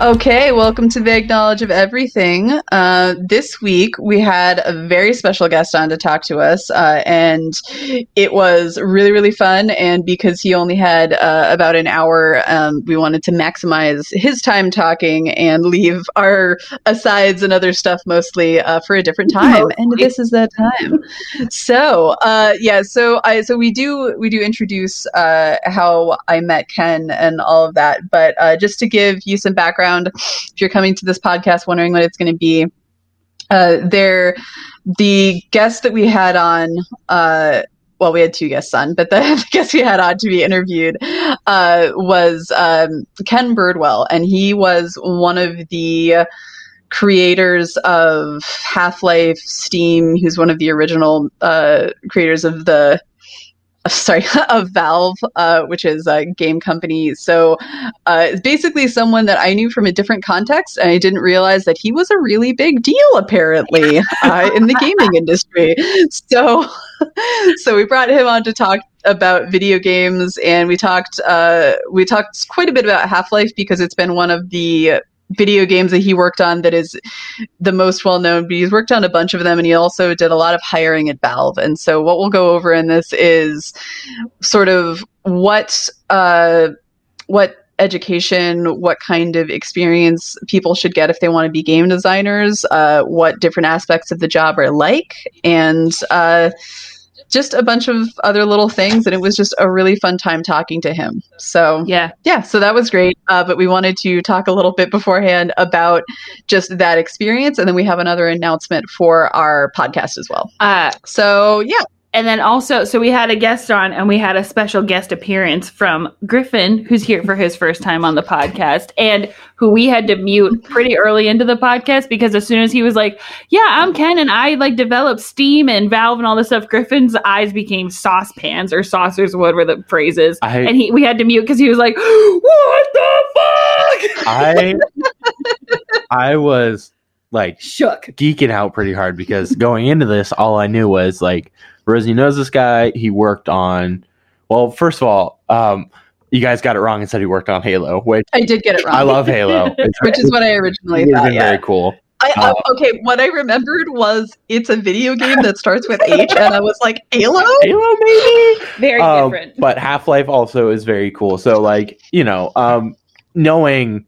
Okay, welcome to Vague Knowledge of Everything. Uh, this week we had a very special guest on to talk to us, uh, and it was really, really fun. And because he only had uh, about an hour, um, we wanted to maximize his time talking and leave our asides and other stuff mostly uh, for a different time. And this is that time. So, uh, yeah, so I so we do we do introduce uh, how I met Ken and all of that, but just to give you some background if you're coming to this podcast wondering what it's going to be. Uh, there, the guest that we had on, uh, well, we had two guests on, but the, the guest we had on to be interviewed uh, was um, Ken Birdwell, and he was one of the creators of Half Life Steam. He's one of the original uh, creators of the sorry, of Valve, uh, which is a game company. So uh, it's basically someone that I knew from a different context, and I didn't realize that he was a really big deal apparently uh, in the gaming industry. So, so we brought him on to talk about video games, and we talked uh, we talked quite a bit about Half Life because it's been one of the video games that he worked on that is the most well known, but he's worked on a bunch of them and he also did a lot of hiring at Valve. And so what we'll go over in this is sort of what uh, what education, what kind of experience people should get if they want to be game designers, uh, what different aspects of the job are like, and uh, just a bunch of other little things and it was just a really fun time talking to him. So yeah. yeah so that was great. Uh, but we wanted to talk a little bit beforehand about just that experience and then we have another announcement for our podcast as well. Uh, so yeah and then also, so we had a guest on and we had a special guest appearance from Griffin, who's here for his first time on the podcast, and who we had to mute pretty early into the podcast because as soon as he was like, Yeah, I'm Ken and I like developed Steam and Valve and all this stuff, Griffin's eyes became saucepans or saucers, what were the phrases. I, and he we had to mute because he was like, What the fuck? I I was like shook geeking out pretty hard because going into this all I knew was like Rosie knows this guy. He worked on, well, first of all, um, you guys got it wrong and said he worked on Halo. Which I did get it wrong. I love Halo, which is what I originally thought. Yeah. Very cool. I, uh, okay, what I remembered was it's a video game that starts with H, and I was like, Halo? Halo, maybe? Very um, different. But Half Life also is very cool. So, like, you know, um, knowing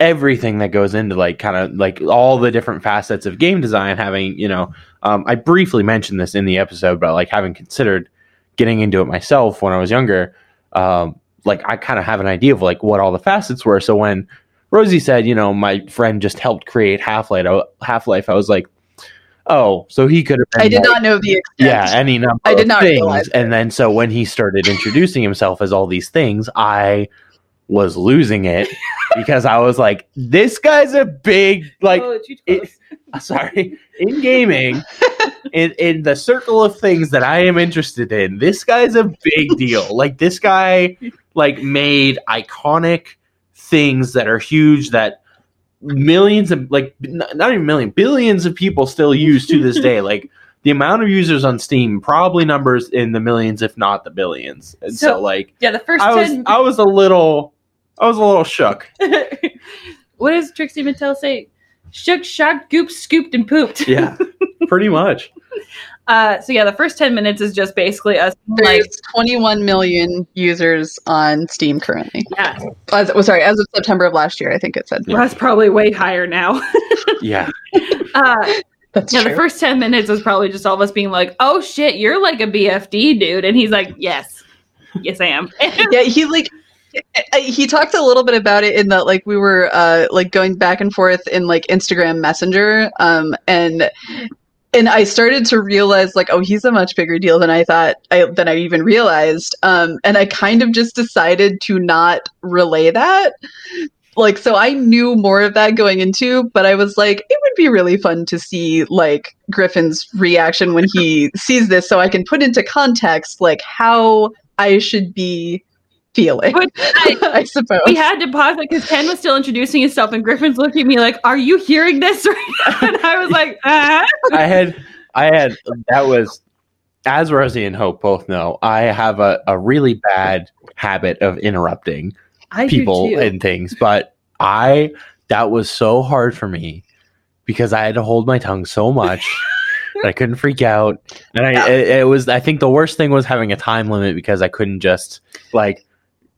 everything that goes into like kind of like all the different facets of game design having you know um, i briefly mentioned this in the episode but like having considered getting into it myself when i was younger um, like i kind of have an idea of like what all the facets were so when rosie said you know my friend just helped create half-life half-life i was like oh so he could have i did like, not know the extent. yeah any number i did not things. realize and then so when he started introducing himself as all these things i was losing it because I was like, this guy's a big like. Oh, it, sorry, in gaming, in in the circle of things that I am interested in, this guy's a big deal. Like this guy, like made iconic things that are huge that millions of like not even million billions of people still use to this day like the amount of users on steam probably numbers in the millions if not the billions and so, so like yeah the first I was I was a little I was a little shook. what does Trixie Mattel say? Shook, shocked, gooped, scooped, and pooped. yeah, pretty much. Uh, so yeah, the first ten minutes is just basically us. There's like 21 million users on Steam currently. Yeah. As, well, sorry, as of September of last year, I think it said. Well, that's probably way higher now. yeah. Uh, that's yeah, true. the first 10 minutes was probably just all of us being like, oh shit, you're like a BFD dude. And he's like, yes, yes, I am. yeah, he like, he talked a little bit about it in that like we were uh like going back and forth in like Instagram Messenger um and and I started to realize like oh he's a much bigger deal than I thought I, than I even realized um and I kind of just decided to not relay that. Like so I knew more of that going into but I was like it would be really fun to see like Griffin's reaction when he sees this so I can put into context like how I should be feeling. I, I, suppose we had to pause it because Ken was still introducing himself, and Griffin's looking at me like, "Are you hearing this?" and I was like, uh-huh. "I had, I had that was." As Rosie and Hope both know, I have a, a really bad habit of interrupting I people and things, but I that was so hard for me because I had to hold my tongue so much. that I couldn't freak out, and I it, it was. I think the worst thing was having a time limit because I couldn't just like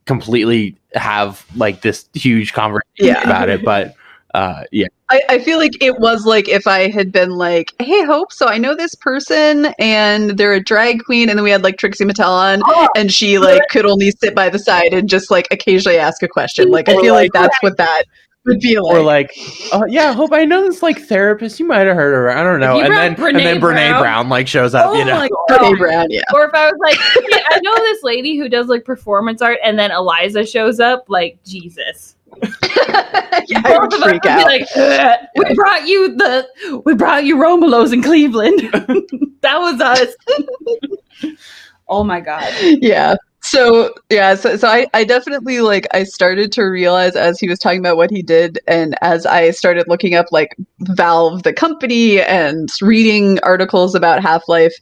completely have like this huge conversation Yeah. about it. But uh, yeah, I, I feel like it was like if I had been like, "Hey, Hope, so I know this person, and they're a drag queen," and then we had like Trixie Mattel on, Oh, and she like could only sit by the side and just like occasionally ask a question. Like I feel like, like- that's what that would be like. or like, oh yeah, hope I know this like therapist. You might have heard of her. I don't know. And brought then and then Brene Brene Brown. Brown. like shows up. oh you know, my Brene god. Brown, yeah. Or if I was like, yeah, I know this lady who does like performance art, and then Eliza shows up, like Jesus. yeah, I would freak out. like, we brought you the, we brought you Romulo's in Cleveland. that was us. oh my god. yeah so yeah so, so I, I definitely like i started to realize as he was talking about what he did and as i started looking up like valve the company and reading articles about half-life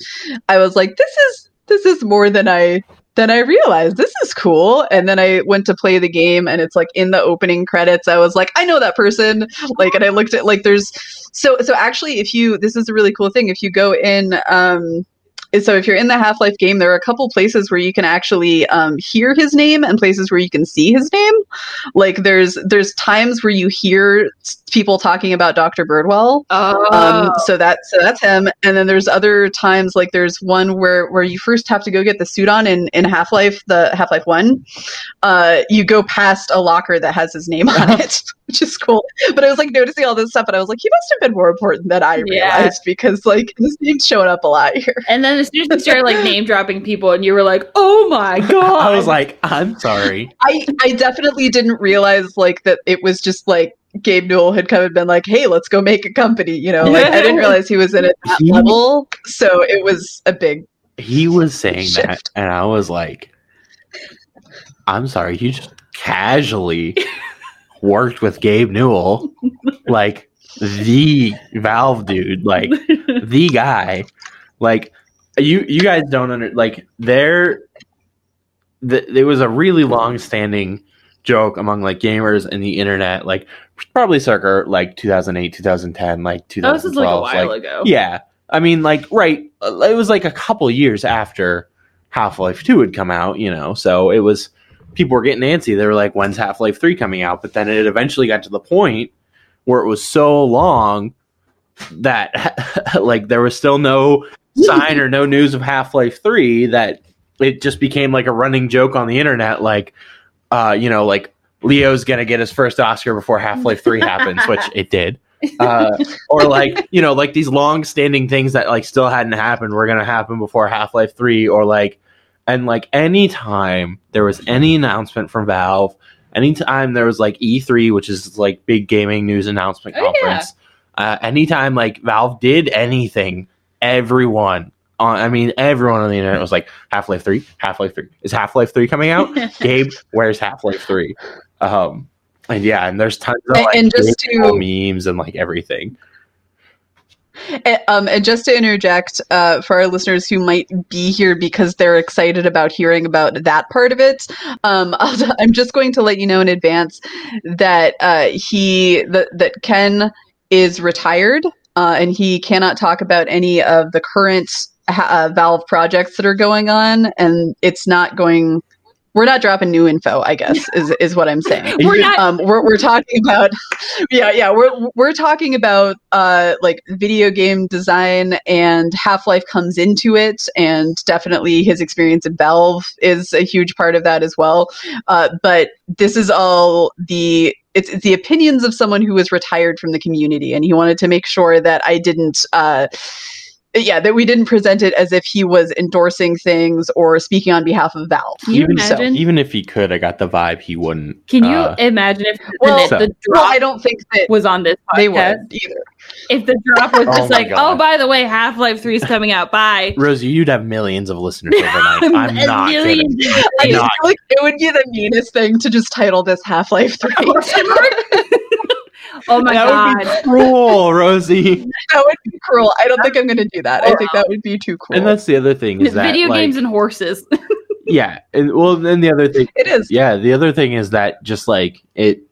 i was like this is this is more than i than i realized. This is cool. And then i went to play the game and it's like in the opening credits i was like i know that person. Like and i looked at like there's so so actually if you this is a really cool thing. If you go in um so if you're in the Half-Life game, there are a couple places where you can actually um, hear his name and places where you can see his name. Like there's there's times where you hear people talking about Dr. Birdwell. Oh, Um, so that so that's him. And then there's other times like there's one where where you first have to go get the suit on in in Half Life the Half Life One. Uh, you go past a locker that has his name on it, which is cool. But I was like noticing all this stuff, and I was like, he must have been more important than I Yeah. realized because like his name's showing up a lot here. and then as soon as you started like name dropping people, and you were like, "Oh my god!" I was like, I'm sorry. I I definitely didn't realize like that it was just like Gabe Newell had come and been like, "Hey, let's go make a company." You know, like I didn't realize he was in it that He- level, so it was a big. He was saying Shift. that, and I was like, I'm sorry. You just casually worked with Gabe Newell, like the Valve dude, like the guy. Like you, you guys don't under like there. The, there was a really long-standing joke among like gamers and the internet, like probably circa like 2008, 2010, like oh, that was just like a while like, ago. yeah. I mean, like, right. It was like a couple years after Half Life 2 had come out, you know, so it was, people were getting antsy. They were like, when's Half Life 3 coming out? But then it eventually got to the point where it was so long that, like, there was still no sign or no news of Half Life 3 that it just became like a running joke on the internet. Like, uh, you know, like, Leo's gonna get his first Oscar before Half Life 3 happens, which it did uh, or like you know like these long standing things that like still hadn't happened were gonna happen before half-life 3 or like and like anytime there was any announcement from valve anytime there was like e3 which is like big gaming news announcement Oh, yeah. conference uh, anytime like valve did anything everyone on i mean everyone on the internet was like half-life 3 half-life 3 is half-life 3 coming out? Gabe where's half-life 3 um and yeah and there's tons of And- like, and just to- memes and like everything. Eh, Um, and just to interject uh, for our listeners who might be here because they're excited about hearing about that part of it, um, I'll, I'm just going to let you know in advance that uh, he that that Ken is retired uh, and he cannot talk about any of the current ha- uh, Valve projects that are going on, and it's not going. We're not dropping new info, I guess, is is what I'm saying. We're not. Um, we're we're talking about, yeah, yeah, we're we're talking about uh like video game design and Half Life comes into it, and definitely his experience at Valve is a huge part of that as well. Uh, but this is all the it's, it's the opinions of someone who was retired from the community, and he wanted to make sure that I didn't. Uh, yeah, that we didn't present it as if he was endorsing things or speaking on behalf of Valve. Can you even, imagine? even if he could, I got the vibe he wouldn't. Can you uh, imagine if Well, the, the Well, drop I don't think that was on this they podcast? would either. If the drop was Oh just my like, God. oh, by the way, Half Life Three is coming out. Bye. Rosie, you'd have millions of listeners overnight. I'm not million kidding. I views. just feel like it would be the meanest thing to just title this Half Life 3. Question mark? oh my that god. would be cruel, Rosie. that would be cruel. I don't think I'm going to do that. I think that would be too cruel. And that's the other thing is that Video like, games and horses. yeah, and well, then the other thing, it is. yeah, the other thing is that just like it,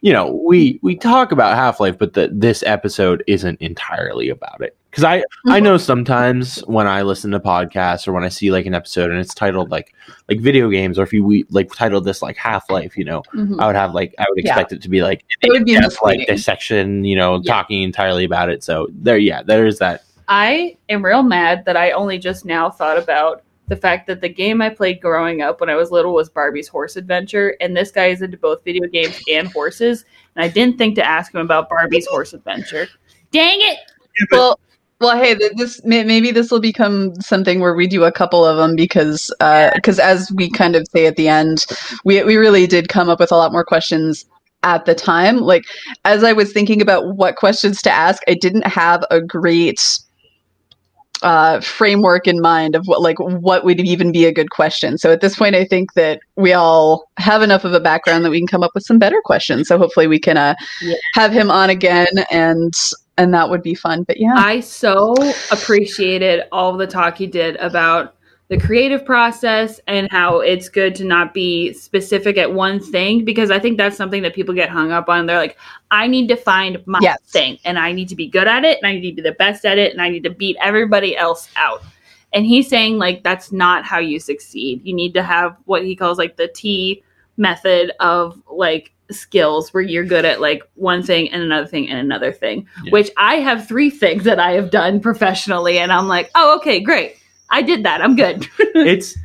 you know, we we talk about Half Life, but the, this episode isn't entirely about it. Because I I know sometimes when I listen to podcasts or when I see like an episode and it's titled like like video games, or if you we, like titled this like Half Life, you know, Mhm. I would have like I would Yeah. expect it to be like It would be in-depth, like dissection, you know, Yeah. talking entirely about it. So there, yeah, there is that. I am real mad that I only just now thought about the fact that the game I played growing up when I was little was Barbie's Horse Adventure, and this guy is into both video games and horses. And I didn't think to ask him about Barbie's Horse Adventure. Dang it! well well hey this maybe this will become something where we do a couple of them because because as we kind of say at the end we we really did come up with a lot more questions at the time like as i was thinking about what questions to ask i didn't have a great uh, framework in mind of what like what would even be a good question. So at this point, I think that we all have enough of a background that we can come up with some better questions. So hopefully we can uh, Yeah. have him on again and and that would be fun. But yeah, I so appreciated all the talk he did about the creative process and how it's good to not be specific at one thing because I think that's something that people get hung up on. They're like, I need to find my Yes. thing and I need to be good at it and I need to be the best at it and I need to beat everybody else out. And he's saying, like, that's not how you succeed. You need to have what he calls like the T method of like skills where you're good at like one thing and another thing and another thing Yeah. which I have three things that I have done professionally, and I'm like, oh, okay, great. I did that. I'm good. it's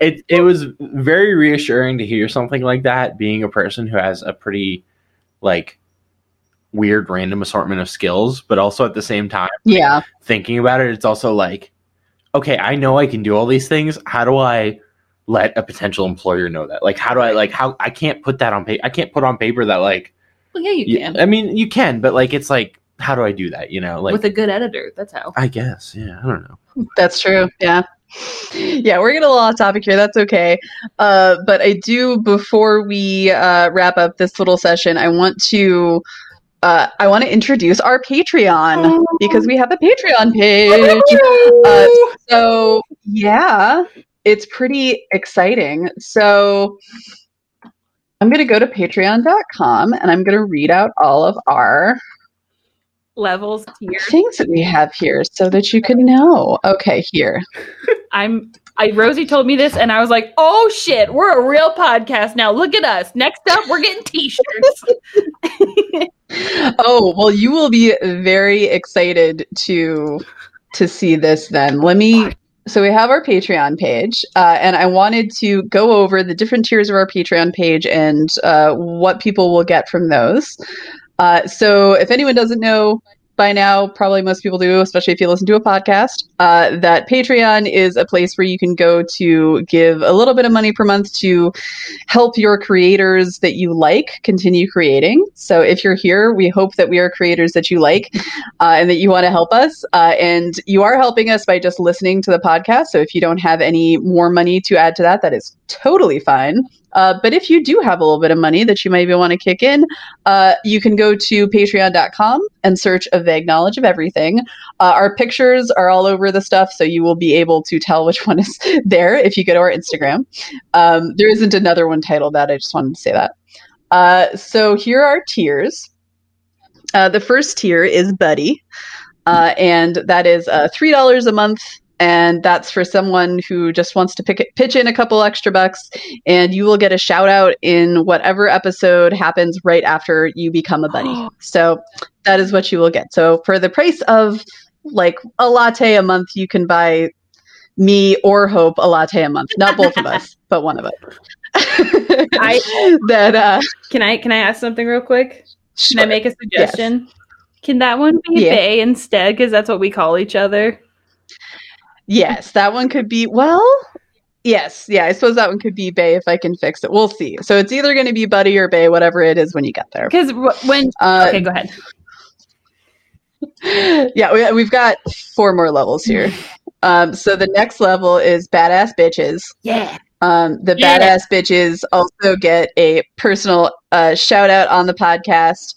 it it was very reassuring to hear something like that being a person who has a pretty like weird random assortment of skills but also at the same time yeah, thinking about it it's also like okay i know i can do all these things how do i let a potential employer know that like how do i like how i can't put that on paper i can't put on paper that like well, yeah, you y- can i mean you can but like it's like how do i do that you know like with a good editor. That's how. i guess yeah i don't know that's true. Yeah. Yeah, we're getting a lot off topic here. That's okay. Uh, but I do, before we uh, wrap up this little session, I want to uh, I want to introduce our Patreon because we have a Patreon page. Uh, so yeah, it's pretty exciting. So I'm going to go to patreon.com and I'm going to read out all of our Levels tiers. things that we have here so that you can know. Okay, here. I'm. I Rosie told me this, and I was like, "Oh shit, we're a real podcast now. Look at us. Next up, we're getting T-shirts." Oh, well, you will be very excited to to see this then. Let me so we have our Patreon page, uh, and I wanted to go over the different tiers of our Patreon page and uh, what people will get from those. Uh, so, if anyone doesn't know by now, probably most people do, especially if you listen to a podcast, uh, that Patreon is a place where you can go to give a little bit of money per month to help your creators that you like continue creating. So, if you're here, we hope that we are creators that you like uh, and that you want to help us. Uh, and you are helping us by just listening to the podcast. So, if you don't have any more money to add to that, that is totally fine. Uh, but if you do have a little bit of money that you maybe want to kick in, uh, you can go to patreon.com and search a vague knowledge of everything. Uh, our pictures are all over the stuff, so you will be able to tell which one is there if you go to our Instagram. Um, there isn't another one titled that. I just wanted to say that. Uh, so here are tiers. Uh, the first tier is Buddy, uh, and that is uh, $3 a month. And that's for someone who just wants to pick it, pitch in a couple extra bucks, and you will get a shout out in whatever episode happens right after you become a buddy. so that is what you will get. So for the price of like a latte a month, you can buy me or Hope a latte a month. Not both of us, but one of us. I- that uh, Can I can I ask something real quick? Can I make a suggestion? Can that one be Yeah. Bay instead? Because that's what we call each other. Yes, that one could be. Well, yes, yeah. I suppose that one could be Bay if I can fix it. We'll see. So it's either going to be Buddy or Bay, whatever it is when you get there. Because when Uh, okay, go ahead. yeah, we, we've got four more levels here. Um, so the next level is Badass Bitches. Yeah. Um, the Yeah. badass bitches also get a personal uh, shout out on the podcast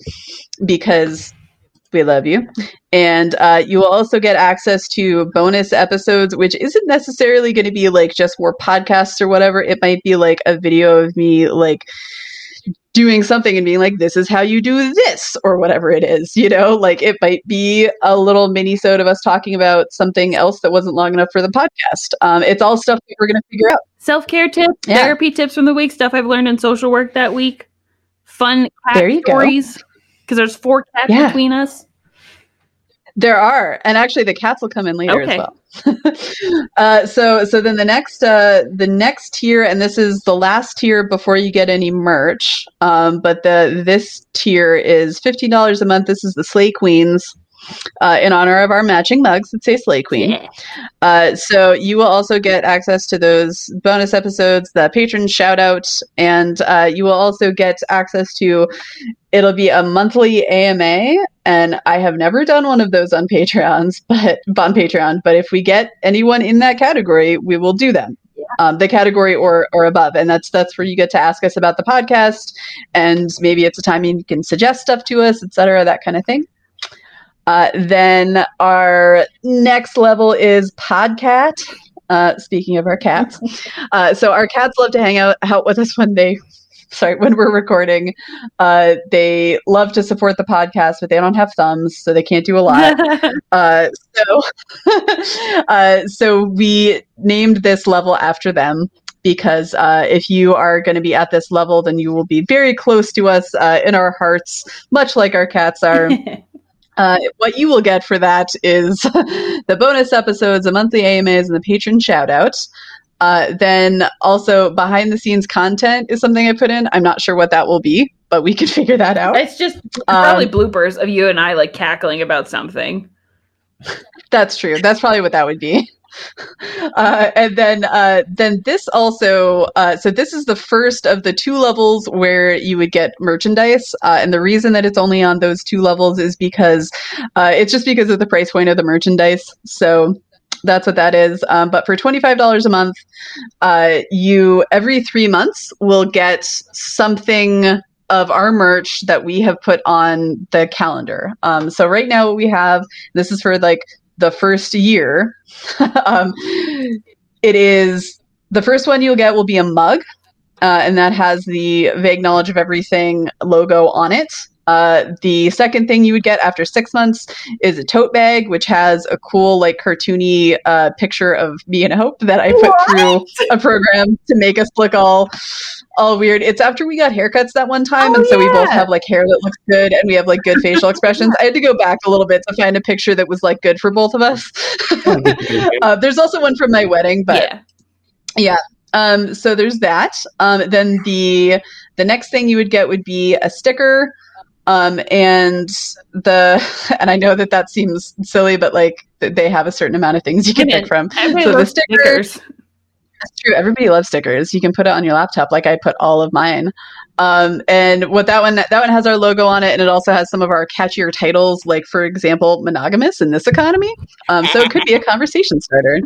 because we love you. And uh, you will also get access to bonus episodes, which isn't necessarily going to be like just more podcasts or whatever. It might be like a video of me like doing something and being like, this is how you do this, or whatever it is, you know, like it might be a little mini sode of us talking about something else that wasn't long enough for the podcast. Um, it's all stuff that we're going to figure out. Self care tips, yeah. therapy tips from the week, stuff I've learned in social work that week, fun cat there you stories, because there's four cats yeah. between us. There are, and actually, the cats will come in later okay. as well. uh, so, so then the next, uh, the next tier, and this is the last tier before you get any merch. Um, but the this tier is fifteen dollars a month. This is the Slay Queens. Uh, in honor of our matching mugs that say Slay Queen. Yeah. Uh, so you will also get access to those bonus episodes, the patron shout out, and uh, you will also get access to it'll be a monthly AMA, and I have never done one of those on Patreons, but on Patreon. But if we get anyone in that category, we will do them. Um, the category or or above, and that's that's where you get to ask us about the podcast, and maybe it's a time you can suggest stuff to us, etc., that kind of thing. Uh, then our next level is Podcat. Uh, speaking of our cats, uh, so our cats love to hang out, out with us when they sorry, when we're recording. Uh, they love to support the podcast, but they don't have thumbs, so they can't do a lot. uh, so, uh, so we named this level after them because uh, if you are going to be at this level, then you will be very close to us uh, in our hearts, much like our cats are. Uh, what you will get for that is the bonus episodes, the monthly AMAs, and the patron shoutouts. Uh, then also behind the scenes content is something I put in. I'm not sure what that will be, but we can figure that out. It's just probably um, bloopers of you and I like cackling about something. That's true. That's probably what that would be. Uh, and then uh, then this also uh, so this is the first of the two levels where you would get merchandise uh, and the reason that it's only on those two levels is because uh, it's just because of the price point of the merchandise so that's what that is. Um, but for $25 a month, uh, you every three months will get something of our merch that we have put on the calendar. Um, so right now we have this is for like the first year. um, it is the first one you'll get will be a mug, uh, and that has the vague knowledge of everything logo on it. Uh, the second thing you would get after six months is a tote bag, which has a cool, like, cartoony uh, picture of me and Hope that I put what? through a program to make us look all all weird. It's after we got haircuts that one time, oh, and so yeah. we both have like hair that looks good, and we have like good facial expressions. I had to go back a little bit to find a picture that was like good for both of us. uh, there's also one from my wedding, but yeah. yeah. Um, so there's that. Um, then the the next thing you would get would be a sticker um, and the and I know that that seems silly, but like they have a certain amount of things you can pick from. So the stickers. That's true. Everybody loves stickers. You can put it on your laptop, like I put all of mine. Um, and what that one that one has our logo on it, and it also has some of our catchier titles, like for example, monogamous in this economy. Um, so it could be a conversation starter.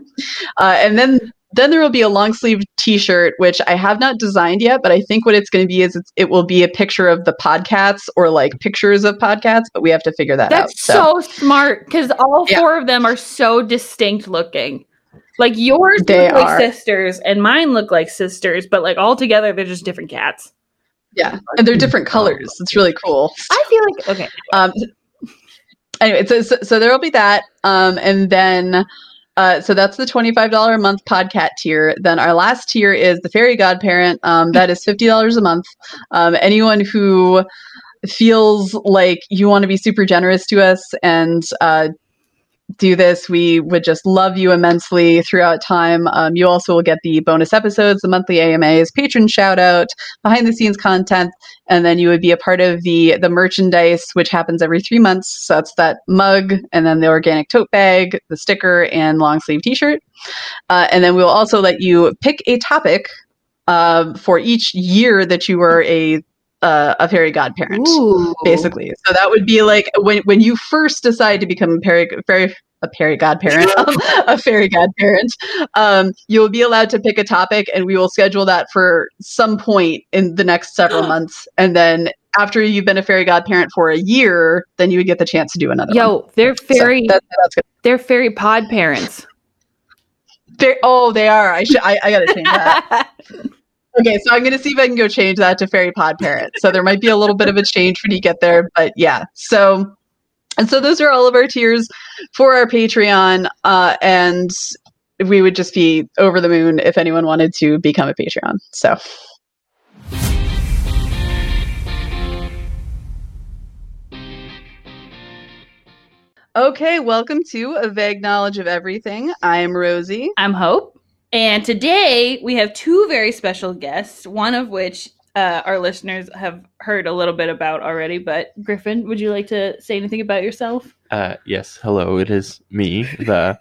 Uh, and then then there will be a long sleeve t-shirt, which I have not designed yet, but I think what it's going to be is it will be a picture of the podcasts or like pictures of podcasts, but we have to figure that That's out. That's so, so smart because all yeah. four of them are so distinct looking. Like yours they look are. like sisters and mine look like sisters, but like all together they're just different cats. Yeah, and they're different colors. It's really cool. I feel like okay. Um, anyway, so, so, so there will be that, um, and then uh, so that's the $25 a month podcat tier. Then our last tier is the fairy godparent. Um, that is $50 a month. Um, anyone who feels like you want to be super generous to us and uh, do this. We would just love you immensely throughout time. Um, you also will get the bonus episodes, the monthly AMAs, patron shout out, behind the scenes content, and then you would be a part of the the merchandise, which happens every three months. So that's that mug, and then the organic tote bag, the sticker, and long sleeve t shirt. Uh, and then we will also let you pick a topic uh, for each year that you were a uh, a fairy godparent, Ooh. basically. So that would be like when when you first decide to become a fairy fairy a fairy godparent, um, a fairy godparent, um, you'll be allowed to pick a topic, and we will schedule that for some point in the next several months, and then. After you've been a fairy godparent for a year, then you would get the chance to do another. Yo, one. they're fairy. So that's they're fairy pod parents. They're, oh, they are. I should. I, I got to change that. Okay, so I'm going to see if I can go change that to Fairy Pod Parrot. So there might be a little bit of a change when you get there, but yeah. So, and so those are all of our tiers for our Patreon, uh, and we would just be over the moon if anyone wanted to become a Patreon. So. Okay, welcome to A Vague Knowledge of Everything. I am Rosie. I'm Hope. And today we have two very special guests, one of which uh, our listeners have heard a little bit about already. But Griffin, would you like to say anything about yourself? Uh, yes. Hello. It is me, the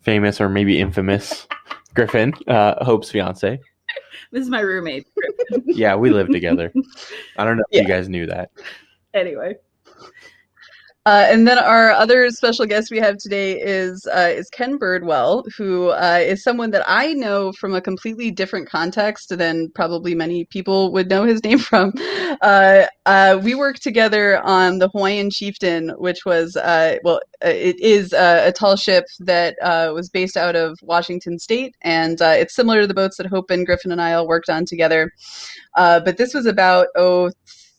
famous or maybe infamous Griffin, uh, Hope's fiance. This is my roommate. yeah, we live together. I don't know if yeah. you guys knew that. Anyway. Uh, and then our other special guest we have today is uh, is Ken Birdwell, who uh, is someone that I know from a completely different context than probably many people would know his name from. Uh, uh, we worked together on the Hawaiian Chieftain, which was uh, well, it is a tall ship that was based out of Washington State, and it's similar to the boats that Hope and Griffin and I all worked on together. but this was about oh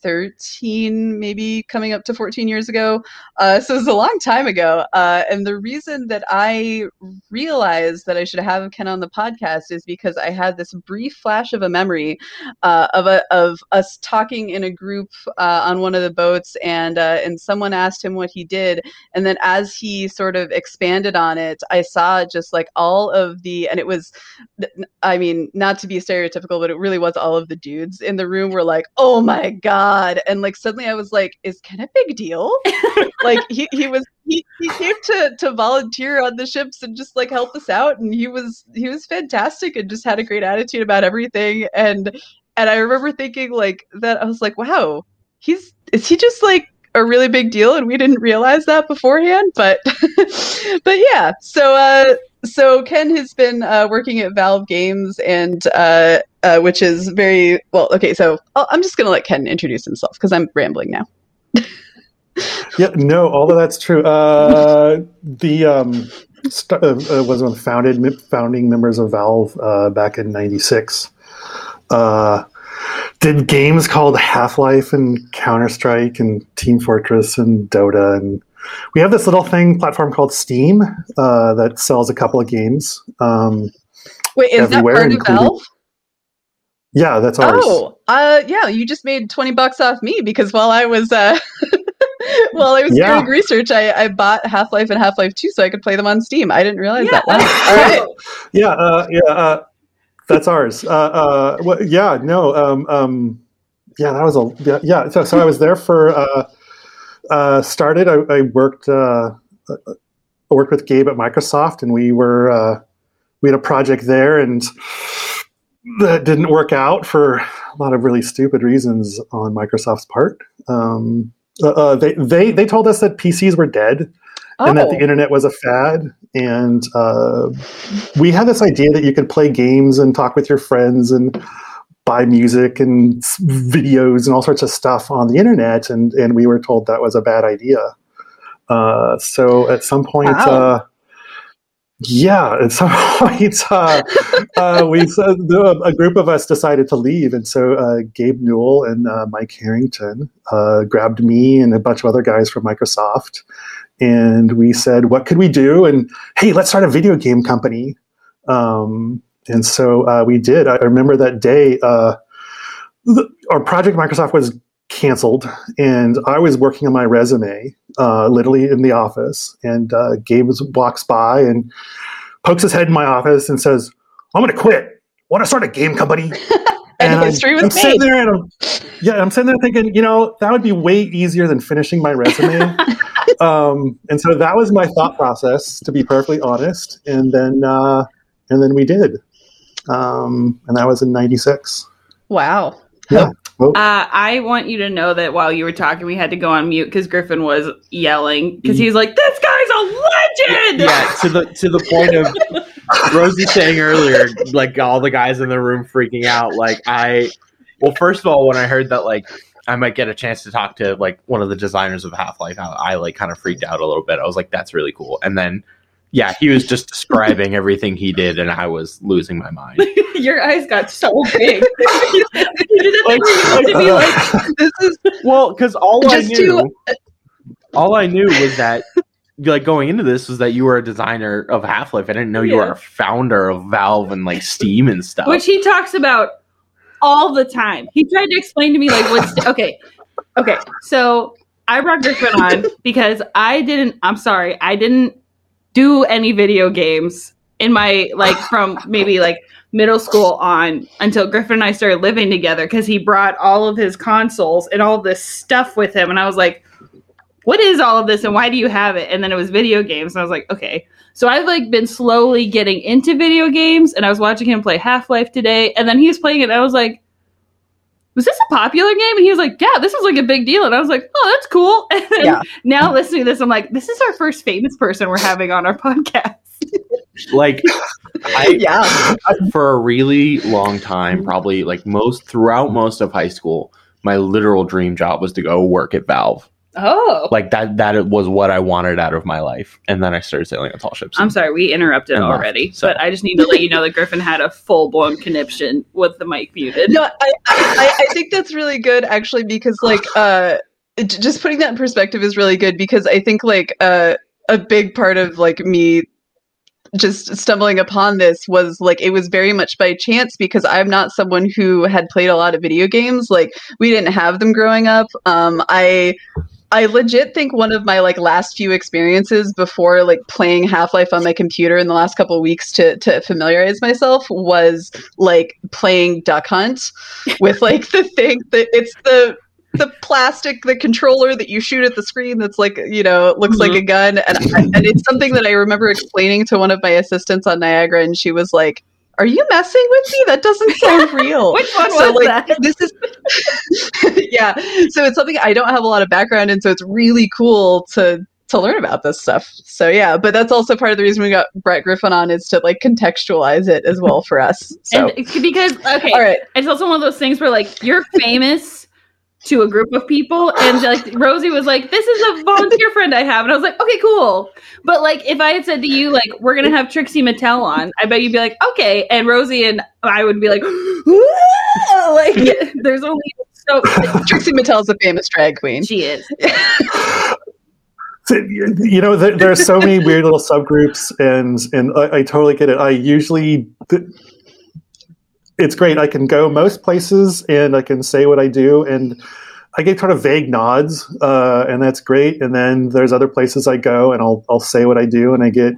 13, maybe coming up to 14 years ago. Uh, so it was a long time ago. Uh, and the reason that I realized that I should have Ken on the podcast is because I had this brief flash of a memory uh, of a, of us talking in a group uh, on one of the boats, and uh, and someone asked him what he did, and then as he sort of expanded on it, I saw just like all of the, and it was, I mean, not to be stereotypical, but it really was all of the dudes in the room were like, oh my god god. And like suddenly i was like is ken a big deal? Like he, he was he, he came to to volunteer on the ships and just like help us out. And he was he was fantastic and just had a great attitude about everything. And and i remember thinking like that i was like wow he's is he just like a really big deal? And we didn't realize that beforehand but but yeah. So uh so Ken has been uh, working at Valve Games, and uh, uh, which is very well. Okay, so i am just going to let Ken introduce himself because I'm rambling now. yeah, no, all of that's true. Uh, the um, st- uh, uh, was one of the founded founding members of Valve back in '96. did games called Half Life and Counter Strike and Team Fortress and Dota and we have this little thing platform called Steam uh, that sells a couple of games. Um, Wait, is that part of Valve? Yeah, that's ours. Oh, uh, yeah, you just made twenty bucks off me because while I was uh, while I was yeah. doing research, I, I bought Half Life and Half Life Two so I could play them on Steam. I didn't realize yeah. that. Wow. All right. Yeah, uh, yeah, uh, that's ours. Uh, uh, well, yeah, no, um, um, yeah, that was a yeah. yeah so, so I was there for uh, started, I, I worked uh, I worked with Gabe at Microsoft, and we were uh, we had a project there, and that didn't work out for a lot of really stupid reasons on Microsoft's part. Um, uh, uh, they they they told us that PCs were dead. Oh. And that the oh. internet was a fad, and uh, we had this idea that you could play games and talk with your friends and buy music and videos and all sorts of stuff on the internet, and and we were told that was a bad idea. Uh, so at some point, wow. uh, yeah, at some point, uh, uh we a group of us decided to leave, and so uh, Gabe Newell and uh, Mike Harrington grabbed me and a bunch of other guys from Microsoft, and we said, "What could we do?" And hey, let's start a video game company. Um, and so uh, we did. I remember that day. Uh, our project Microsoft was canceled, and I was working on my resume, uh, literally in the office. And uh, Gabe walks by and pokes his head in my office and says, "I'm going to quit. Want to start a game company?" and, and history was I'm, made. Sitting there and I'm, yeah, I'm sitting there thinking, you know, that would be way easier than finishing my resume. um, and so that was my thought process, to be perfectly honest. And then, uh, and then we did um, and that was in '96. Wow. Yeah. Uh, I want you to know that while you were talking, we had to go on mute because Griffin was yelling because he's like, "This guy's a legend!" Yeah, to the to the point of Rosie saying earlier, like all the guys in the room freaking out. Like I, well, first of all, when I heard that, like I might get a chance to talk to like one of the designers of Half Life, I, I like kind of freaked out a little bit. I was like, "That's really cool," and then yeah, he was just describing everything he did, and I was losing my mind. Your eyes got so big. you did that thing where you looked like, this is Well, because all I knew, to- all I knew was that, like, going into this was that you were a designer of Half Life. I didn't know you were a founder of Valve and like Steam and stuff. which he talks about all the time. He tried to explain to me like what's okay, okay. So I brought Griffin on because I didn't. I'm sorry, I didn't do any video games in my like from maybe like middle school on until Griffin and I started living together because he brought all of his consoles and all this stuff with him, and I was like. What is all of this and why do you have it? And then it was video games. And I was like, okay, so I've like been slowly getting into video games, and I was watching him play Half Life today, and then he was playing it. And I was like, "Was this a popular game?" And he was like, "Yeah, this is like a big deal." And I was like, "Oh, that's cool." And Yeah. now listening to this, I'm like, "This is our first famous person we're having on our podcast." like, I yeah. for a really long time, probably like most throughout most of high school, my literal dream job was to go work at Valve. Oh, Like that, that was what I wanted out of my life. And then I started sailing on tall ships. I'm sorry, we interrupted And left, already, so. but I just need to let you know that Griffin had a full blown conniption with the mic muted. No, I, I, I think that's really good actually because like uh just putting that in perspective is really good because I think like uh a big part of like me just stumbling upon this was like it was very much by chance because I'm not someone who had played a lot of video games like we didn't have them growing up um I I legit think one of my like last few experiences before like playing Half-Life on my computer in the last couple of weeks to to familiarize myself was like playing Duck Hunt with like the thing that it's the the plastic the controller that you shoot at the screen that's like you know it looks like a mm-hmm. gun. And I, and it's something that I remember explaining to one of my assistants on Niagara and she was like are you messing with me? That doesn't sound real. Which one so was like that? this is yeah. So it's something i don't have a lot of background in so it's really cool to to learn about this stuff. So yeah but that's also part of the reason we got brett griffin on is to like contextualize it as well for us. So And because okay, all right. it's also one of those things where like you're famous to a group of people and like rosie was like this is a volunteer friend i have and i was like okay cool. But like if i had said to you like we're gonna have trixie mattel on i bet you'd be like okay and rosie and i would be like like there's only so trixie mattel's a famous drag queen. She is. You you know, there, there are so many weird little subgroups, and and I, I totally get it. I usually, it's great. I can go most places, and I can say what I do, and I get sort of vague nods, uh, and that's great. And then there's other places I go, and I'll I'll say what I do, and I get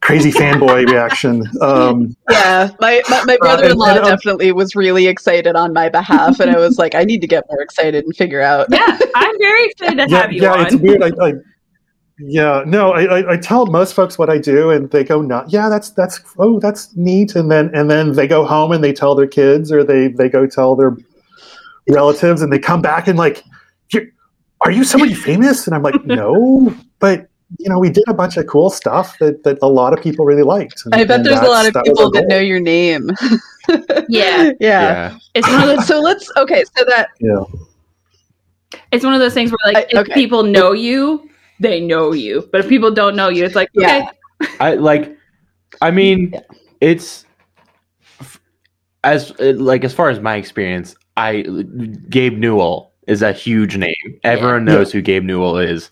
crazy fanboy reaction. Um, yeah my, my, my brother-in-law and, um, definitely was really excited on my behalf and i was like i need to get more excited and figure out yeah i'm very excited to yeah, have you yeah, on it's weird. I, I yeah, no, I, I, I tell most folks what I do, and they go, "Not, yeah, that's that's oh, that's neat." And then and then they go home and they tell their kids, or they they go tell their relatives, and they come back and like, "Are you somebody famous?" And I'm like, "No, but you know, we did a bunch of cool stuff that that a lot of people really liked." And- i bet there's a lot of that was people our that know your name yeah yeah it's one of those so let's okay so that Yeah, it's one of those things where like I- if okay. people know you they know you but if people don't know you it's like okay Yeah. I like. I mean, Yeah. it's as uh, like as far as my experience. I Gabe Newell is a huge name. Everyone knows who Gabe Newell is.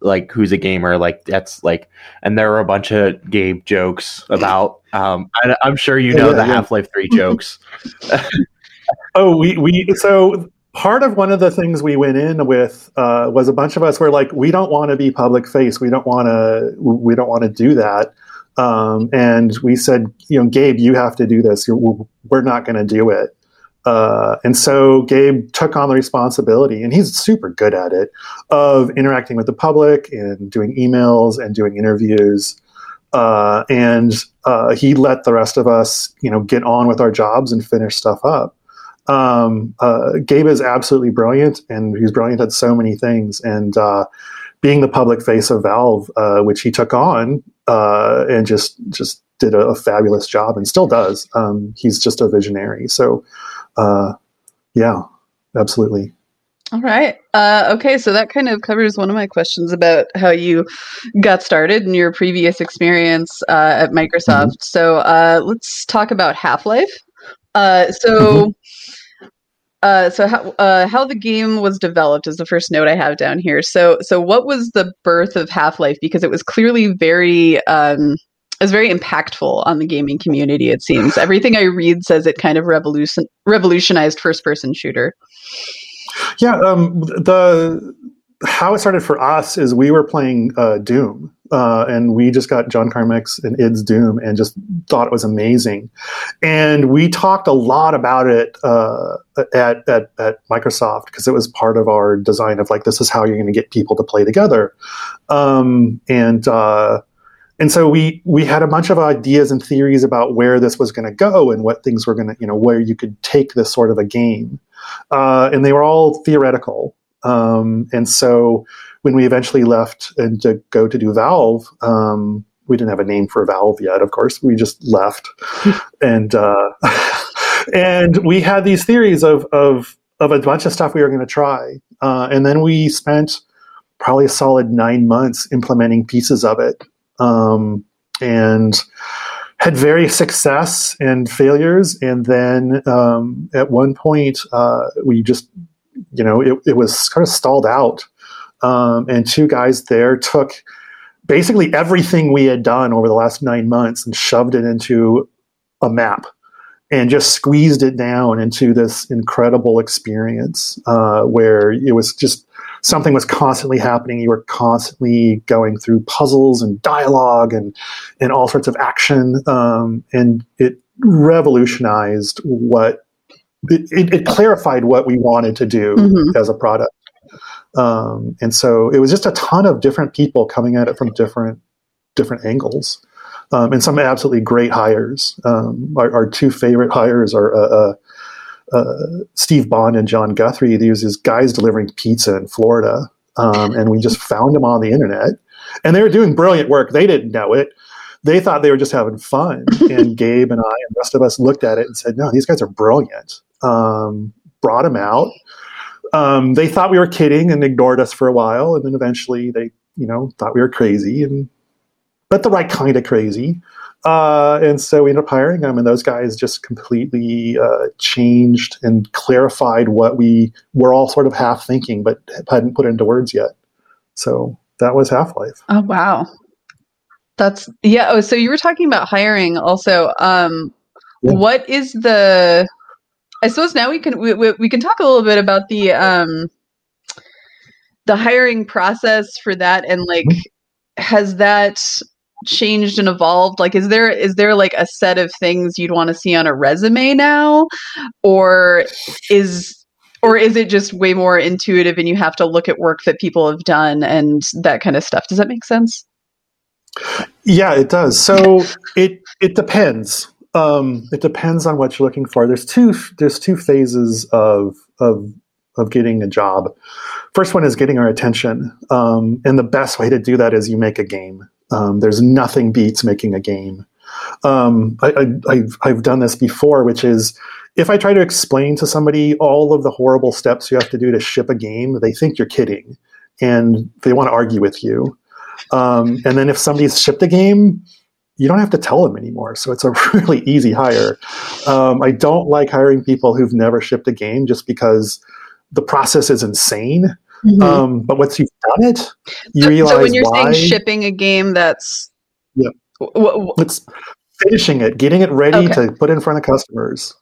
Like who's a gamer? Like that's like, and there are a bunch of Gabe jokes about. Um, I, I'm sure you know Yeah, the yeah. Half Life Three jokes. Oh, we we so part of one of the things we went in with uh, was a bunch of us were like, we don't want to be public face. We don't want to. We don't want to do that. Um, and we said, you know, Gabe, you have to do this. We're not going to do it. Uh, and so Gabe took on the responsibility, and he's super good at it, of interacting with the public and doing emails and doing interviews. Uh, and uh, he let the rest of us, you know, get on with our jobs and finish stuff up um, uh, Gabe is absolutely brilliant, and he's brilliant at so many things. And uh, being the public face of Valve, uh, which he took on, uh, and just just did a, a fabulous job, and still does. Um, he's just a visionary. So, uh, yeah, absolutely. All right. Uh, okay, so that kind of covers one of my questions about how you got started and your previous experience uh, at Microsoft. Mm-hmm. So uh, let's talk about Half Life. Uh, so. Mm-hmm. Uh, so how uh, how the game was developed is the first note I have down here. So so what was the birth of Half Life? Because it was clearly very um, it was very impactful on the gaming community. It seems everything I read says it kind of revolution revolutionized first person shooter. Yeah, um, the how it started for us is we were playing uh, Doom, uh, and we just got John Carmack's and id's Doom, and just thought it was amazing. And we talked a lot about it uh, at, at, at Microsoft because it was part of our design of like this is how you're going to get people to play together. Um, and uh, and so we we had a bunch of ideas and theories about where this was going to go and what things were going to you know where you could take this sort of a game uh, and they were all theoretical. Um, and so when we eventually left and to go to do Valve, um, we didn't have a name for Valve yet. Of course, we just left, and uh, and we had these theories of of of a bunch of stuff we were going to try, uh, and then we spent probably a solid nine months implementing pieces of it, um, and had various success and failures, and then um, at one point uh, we just, you know, it, it, was kind of stalled out, um, and two guys there took basically everything we had done over the last nine months and shoved it into a map and just squeezed it down into this incredible experience uh, where it was just something was constantly happening. You were constantly going through puzzles and dialogue and and all sorts of action, um, and it revolutionized what it, it, clarified what we wanted to do mm-hmm. as a product. Um, and so it was just a ton of different people coming at it from different different angles. Um, and some absolutely great hires. Um, our, our, two favorite hires are uh, uh, uh, Steve Bond and John Guthrie. These these guys delivering pizza in Florida, um, and we just found them on the internet, and they were doing brilliant work. They didn't know it. They thought they were just having fun, and Gabe and I and the rest of us looked at it and said, "No, these guys are brilliant." Um, brought them out. Um, they thought we were kidding and ignored us for a while, and then eventually they, you know, thought we were crazy, and but the right kind of crazy. Uh, and so we ended up hiring them, and those guys just completely uh, changed and clarified what we were all sort of half thinking, but hadn't put into words yet. So that was Half Life. Oh wow, that's yeah. Oh, so you were talking about hiring also. Um, yeah. What is the? I suppose now we can we, we can talk a little bit about the um, the hiring process for that, and like, mm-hmm. has that changed and evolved? Like is there is there like a set of things you'd want to see on a resume now? Or is or is it just way more intuitive and you have to look at work that people have done and that kind of stuff? Does that make sense? Yeah it does. So it it depends um, it depends on what you're looking for there's two there's two phases of of of getting a job first one is getting our attention um, and the best way to do that is you make a game um, there's nothing beats making a game. Um, I, have I've done this before, which is if I try to explain to somebody all of the horrible steps you have to do to ship a game, they think you're kidding and they want to argue with you. Um, and then if somebody's shipped a game, you don't have to tell them anymore. So it's a really easy hire. Um, I don't like hiring people who've never shipped a game just because the process is insane. Mm-hmm. Um, but once you've done it, you so, realize. So when you're why, saying shipping a game, that's yeah, w- it's finishing it, getting it ready okay. to put in front of customers,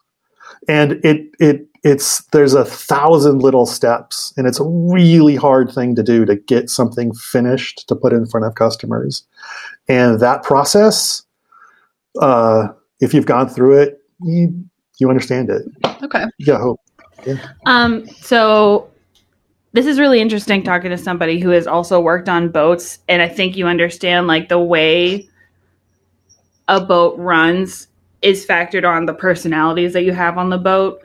and it it it's there's a thousand little steps, and it's a really hard thing to do to get something finished to put in front of customers, and that process, uh, if you've gone through it, you you understand it. Okay. Yeah. Hope. Yeah. Um. So this is really interesting talking to somebody who has also worked on boats and i think you understand like the way a boat runs is factored on the personalities that you have on the boat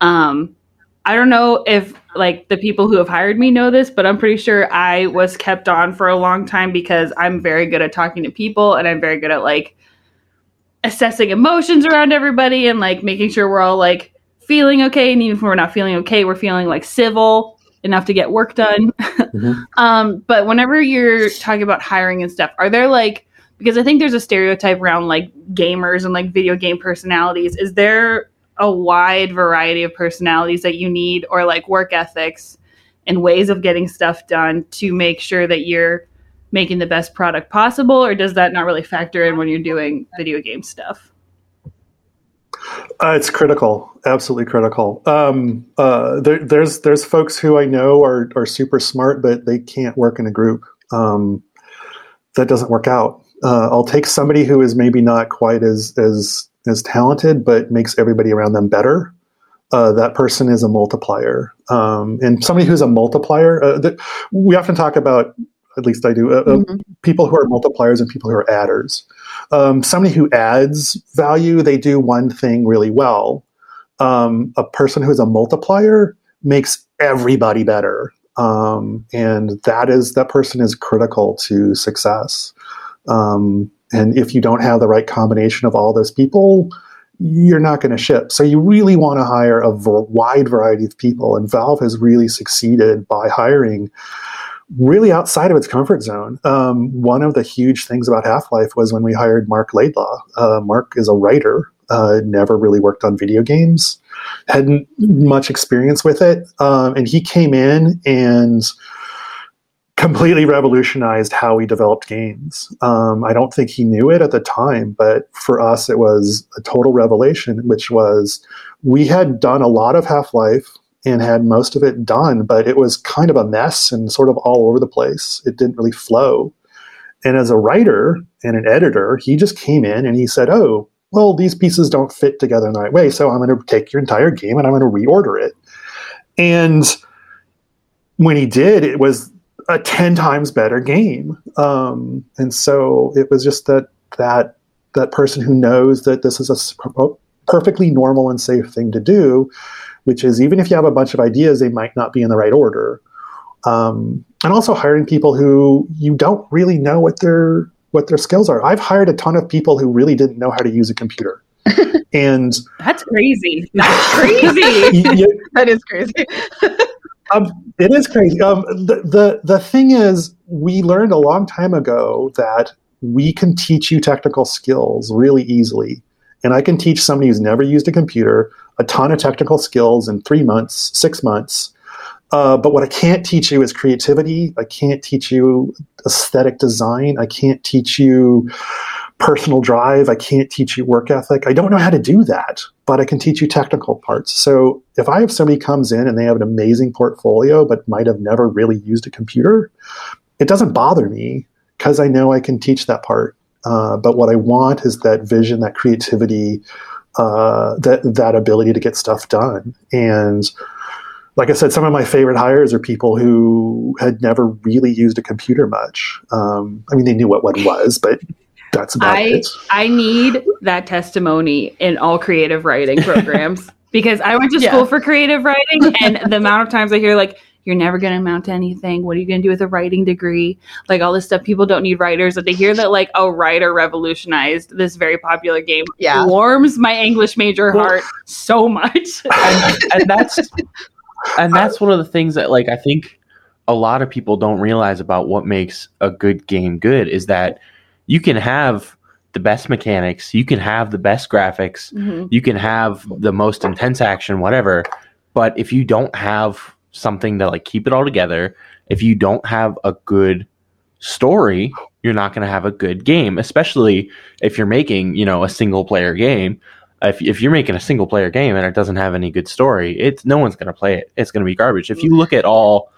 um i don't know if like the people who have hired me know this but i'm pretty sure i was kept on for a long time because i'm very good at talking to people and i'm very good at like assessing emotions around everybody and like making sure we're all like feeling okay and even if we're not feeling okay we're feeling like civil enough to get work done. Mm-hmm. um, but whenever you're talking about hiring and stuff, are there like because I think there's a stereotype around like gamers and like video game personalities. Is there a wide variety of personalities that you need or like work ethics and ways of getting stuff done to make sure that you're making the best product possible or does that not really factor in when you're doing video game stuff? Uh, it's critical, absolutely critical. Um, uh, there, there's there's folks who I know are are super smart, but they can't work in a group. Um, that doesn't work out. Uh, I'll take somebody who is maybe not quite as as as talented, but makes everybody around them better. Uh, that person is a multiplier, um, and somebody who's a multiplier. Uh, th- we often talk about, at least I do, uh, mm-hmm. people who are multipliers and people who are adders um, somebody who adds value, they do one thing really well. Um, a person who's a multiplier makes everybody better. Um, and that is that person is critical to success. Um, and if you don't have the right combination of all those people, you're not going to ship. So you really want to hire a wide variety of people. And Valve has really succeeded by hiring really outside of its comfort zone. Um, one of the huge things about Half Life was when we hired Marc Laidlaw. Uh, Marc is a writer, uh, never really worked on video games, hadn't much experience with it, um, and he came in and completely revolutionized how we developed games. Um, I don't think he knew it at the time, but for us, it was a total revelation, which was we had done a lot of Half Life and had most of it done, but it was kind of a mess and sort of all over the place. It didn't really flow. And as a writer and an editor, he just came in and he said, Oh, well, these pieces don't fit together in the right way. So I'm going to take your entire game and I'm going to reorder it. And when he did, it was a 10 times better game. Um, and so it was just that, that, that person who knows that this is a perfectly normal and safe thing to do which is even if you have a bunch of ideas, they might not be in the right order. Um, and also hiring people who you don't really know what their what their skills are. I've hired a ton of people who really didn't know how to use a computer. and that's crazy. That's crazy. that is crazy. Um, it is crazy. Um, the, the the thing is, we learned a long time ago that we can teach you technical skills really easily. And I can teach somebody who's never used a computer a ton of technical skills in three months, six months. Uh, but what I can't teach you is creativity. I can't teach you aesthetic design. I can't teach you personal drive. I can't teach you work ethic. I don't know how to do that, but I can teach you technical parts. So if I have somebody comes in and they have an amazing portfolio, but might have never really used a computer, it doesn't bother me because I know I can teach that part. Uh, but what I want is that vision, that creativity, uh, that that ability to get stuff done. And like I said, some of my favorite hires are people who had never really used a computer much. Um, I mean, they knew what one was, but that's about I, it. I need that testimony in all creative writing programs because I went to school yeah. for creative writing, and the amount of times I hear like you're never going to amount to anything. What are you going to do with a writing degree? Like all this stuff. People don't need writers. But they hear that like a writer revolutionized this very popular game. Yeah. Warms my English major heart so much. and, and that's and that's one of the things that like I think a lot of people don't realize about what makes a good game good is that you can have the best mechanics, you can have the best graphics, mm-hmm. you can have the most intense action, whatever. But if you don't have something to like keep it all together. If you don't have a good story, you're not going to have a good game, especially if you're making, you know, a single player game. If, if you're making a single player game and it doesn't have any good story, it's no one's going to play it. It's going to be garbage. If you look at all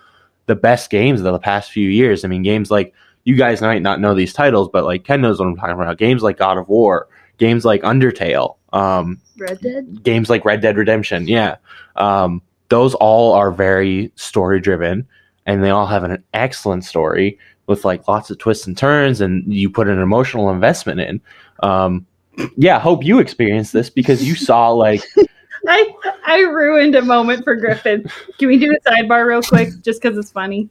the best games of the past few years, I mean, games like you guys might not know these titles, but like Ken knows what I'm talking about. Games like God of War, games like Undertale, um, Red Dead, games like Red Dead Redemption, yeah. Um, those all are very story driven and they all have an excellent story with like lots of twists and turns and you put an emotional investment in um yeah hope you experienced this because you saw like i i ruined a moment for griffin can we do a sidebar real quick just because it's funny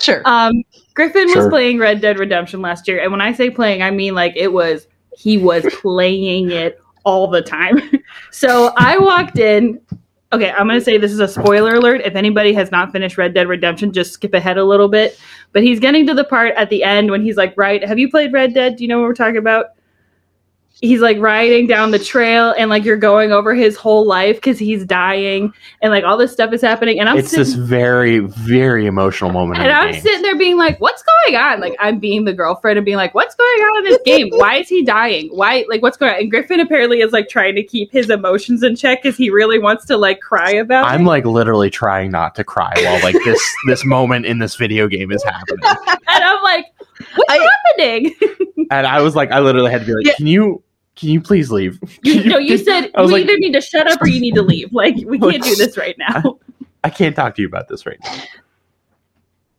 sure um griffin sure. was playing red dead redemption last year and when i say playing i mean like it was he was playing it all the time so i walked in okay, I'm gonna say this is a spoiler alert. If anybody has not finished Red Dead Redemption, just skip ahead a little bit. But he's getting to the part at the end when he's like, "Right, have you played Red Dead? Do you know what we're talking about?" He's like riding down the trail and like you're going over his whole life because he's dying and like all this stuff is happening and i'm it's sitting, this very very emotional moment and i'm game. sitting there being like what's going on like i'm being the girlfriend and being like what's going on in this game why is he dying why like what's going on and griffin apparently is like trying to keep his emotions in check because he really wants to like cry about I'm it like literally trying not to cry while like this this moment in this video game is happening. and i'm like what's I- happening And I was like, I literally had to be like, Yeah. can you can you please leave? you, Can no you said I you like- either need to shut up or you need to leave like we oh, can't do this right now I can't talk to you about this right now.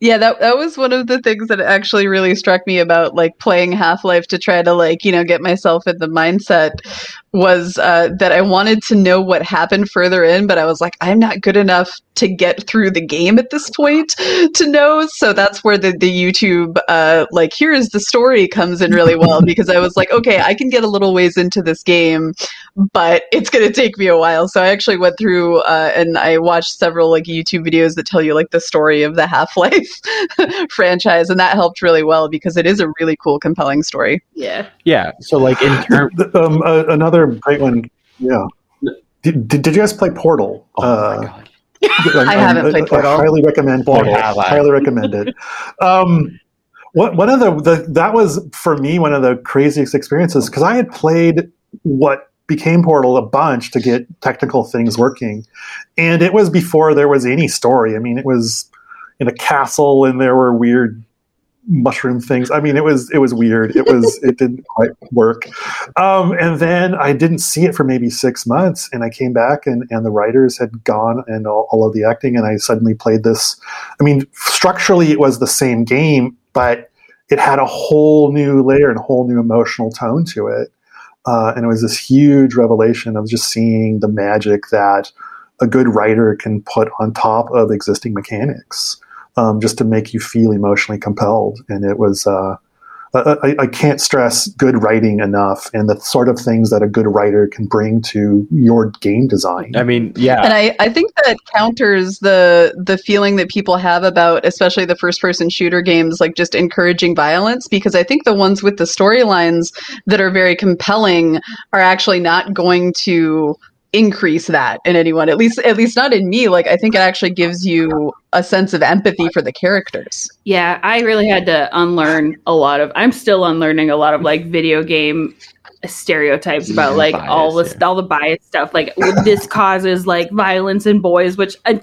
Yeah, that that was one of the things that actually really struck me about like playing Half Life to try to like you know get myself in the mindset was uh, that I wanted to know what happened further in, but I was like I'm not good enough to get through the game at this point to know. So that's where the the YouTube uh, like here is the story comes in really well because I was like okay I can get a little ways into this game, but it's going to take me a while. So I actually went through uh, and I watched several like YouTube videos that tell you like the story of the Half Life franchise, and that helped really well because it is a really cool, compelling story. Yeah Yeah. So like in terms um, uh, another great one. Yeah. Did, did, did you guys play Portal? Oh Uh, my god. I haven't played Portal. I highly recommend Portal. have highly recommend it. Um, what one of the, the that was for me one of the craziest experiences because I had played what became Portal a bunch to get technical things working, and it was before there was any story. I mean, it was in a castle and there were weird mushroom things. I mean, it was it was weird. It was it didn't quite work. Um, and then I didn't see it for maybe six months, and I came back, and and the writers had gone, and all, all of the acting, and I suddenly played this. I mean, structurally, it was the same game, but it had a whole new layer and a whole new emotional tone to it. Uh, and it was this huge revelation of just seeing the magic that a good writer can put on top of existing mechanics um, just to make you feel emotionally compelled. And it was, uh, I, I can't stress good writing enough and the sort of things that a good writer can bring to your game design. I mean, yeah. And I, I think that counters the the feeling that people have about especially the first person shooter games like just encouraging violence because I think the ones with the storylines that are very compelling are actually not going to increase that in anyone at least at least not in me like i think it actually gives you a sense of empathy for the characters Yeah, I really had to unlearn a lot of. I'm still unlearning a lot of like video game stereotypes about like bias, all this yeah. all the bias stuff. Like this causes like violence in boys, which uh,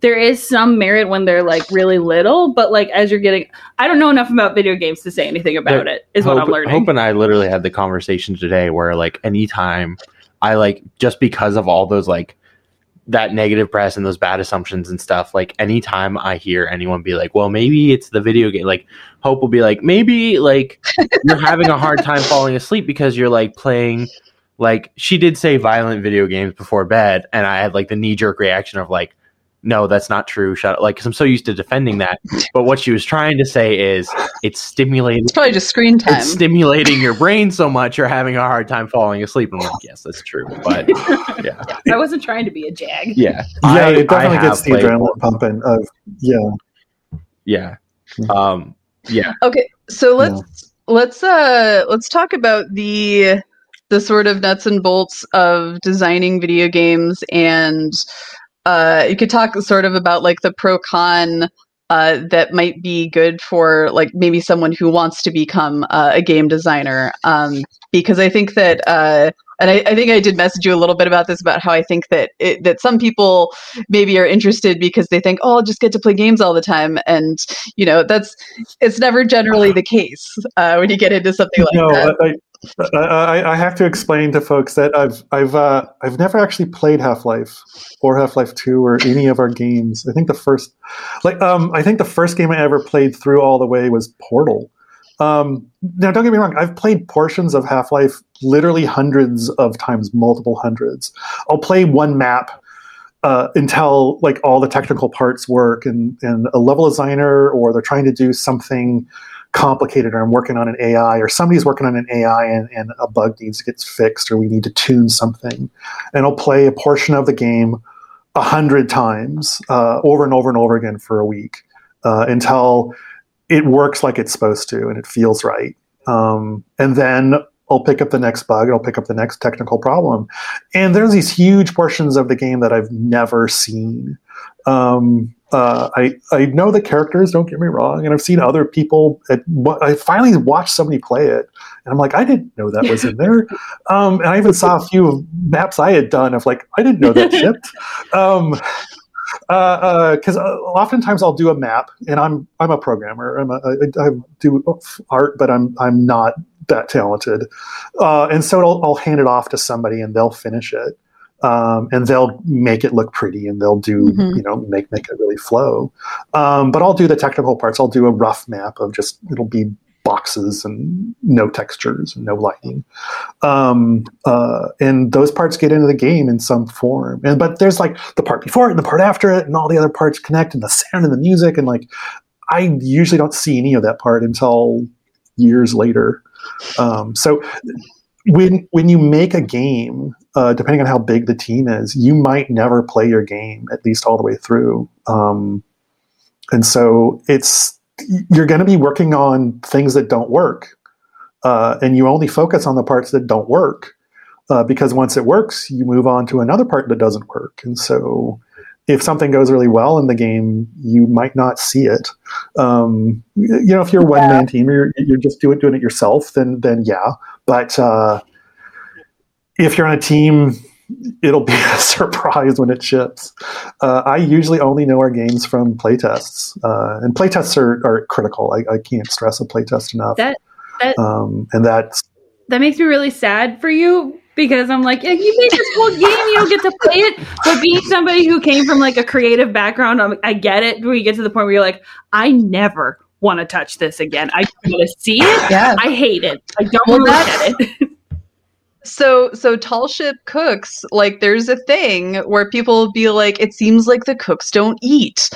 there is some merit when they're like really little, but like as you're getting, I don't know enough about video games to say anything about There- it. Is what I'm learning. Hope and I literally had the conversation today where like anytime I like just because of all those like that negative press and those bad assumptions and stuff, like anytime I hear anyone be like, Well, maybe it's the video game like Hope will be like, maybe like you're having a hard time falling asleep because you're like playing like she did say violent video games before bed and I had like the knee jerk reaction of like no, that's not true. Shut up. Like, because I'm so used to defending that. But what she was trying to say is it's stimulating it's probably just screen time it's stimulating your brain so much you're having a hard time falling asleep. I'm like, yes, that's true. But yeah, I wasn't trying to be a jag. yeah, yeah, I- it definitely gets the adrenaline Portal. pumping. Of yeah, Yeah, um, yeah. Okay, so let's let's uh let's talk about the the sort of nuts and bolts of designing video games and uh you could talk sort of about like the pro con uh, that might be good for like maybe someone who wants to become uh, a game designer um, because I think that uh, and I, I think I did message you a little bit about this about how I think that it, that some people maybe are interested because they think oh I'll just get to play games all the time and you know that's it's never generally the case uh, when you get into something like no, that. I, I, I, have to explain to folks that I've I've uh, I've never actually played Half Life or Half Life Two or any of our games. I think the first, like, um, I think the first game I ever played through all the way was Portal. Um, now, don't get me wrong. I've played portions of Half Life literally hundreds of times, multiple hundreds. I'll play one map uh, until like all the technical parts work, and and a level designer or they're trying to do something complicated or I'm working on an AI or somebody's working on an AI and, and a bug needs to get fixed or we need to tune something. And I'll play a portion of the game a hundred times uh, over and over and over again for a week uh, until it works like it's supposed to and it feels right. Um, and then I'll pick up the next bug and I'll pick up the next technical problem. And there's these huge portions of the game that I've never seen. Um, uh, I I know the characters. Don't get me wrong, and I've seen other people. At, I finally watched somebody play it, and I'm like, I didn't know that was in there. Um, and I even saw a few maps I had done of like, I didn't know that shipped. Um, because uh, uh, oftentimes I'll do a map, and I'm I'm a programmer. I'm a, I, I do art, but I'm I'm not that talented, uh, and so I'll, I'll hand it off to somebody, and they'll finish it um, and they'll make it look pretty and they'll do mm-hmm. you know make make it really flow. Um, but i'll do the technical parts. I'll do a rough map of just it'll be boxes and no textures and no lighting. Um, uh, and those parts get into the game in some form. And but there's like the part before it and the part after it and all the other parts connect and the sound and the music and like i usually don't see any of that part until years later. Um, so when when you make a game uh, depending on how big the team is, you might never play your game at least all the way through. Um, and so it's you're going to be working on things that don't work, uh, and you only focus on the parts that don't work uh, because once it works, you move on to another part that doesn't work. And so if something goes really well in the game, you might not see it. Um, you know, if you're a one man team, or you're, you're just doing doing it yourself, then then yeah. But uh, if you're on a team, it'll be a surprise when it ships. Uh, I usually only know our games from playtests, uh, and playtests are, are critical. I, I can't stress a playtest enough. That, that um, and that's that makes me really sad for you because I'm like, yeah, you made this whole game, you don't get to play it. But being somebody who came from like a creative background, I'm, i get it. Where you get to the point where you're like, I never want to touch this again. I want to see it. Yeah. I hate it. I don't well, want to look at it. So so tall ship cooks like there's a thing where people be like it seems like the cooks don't eat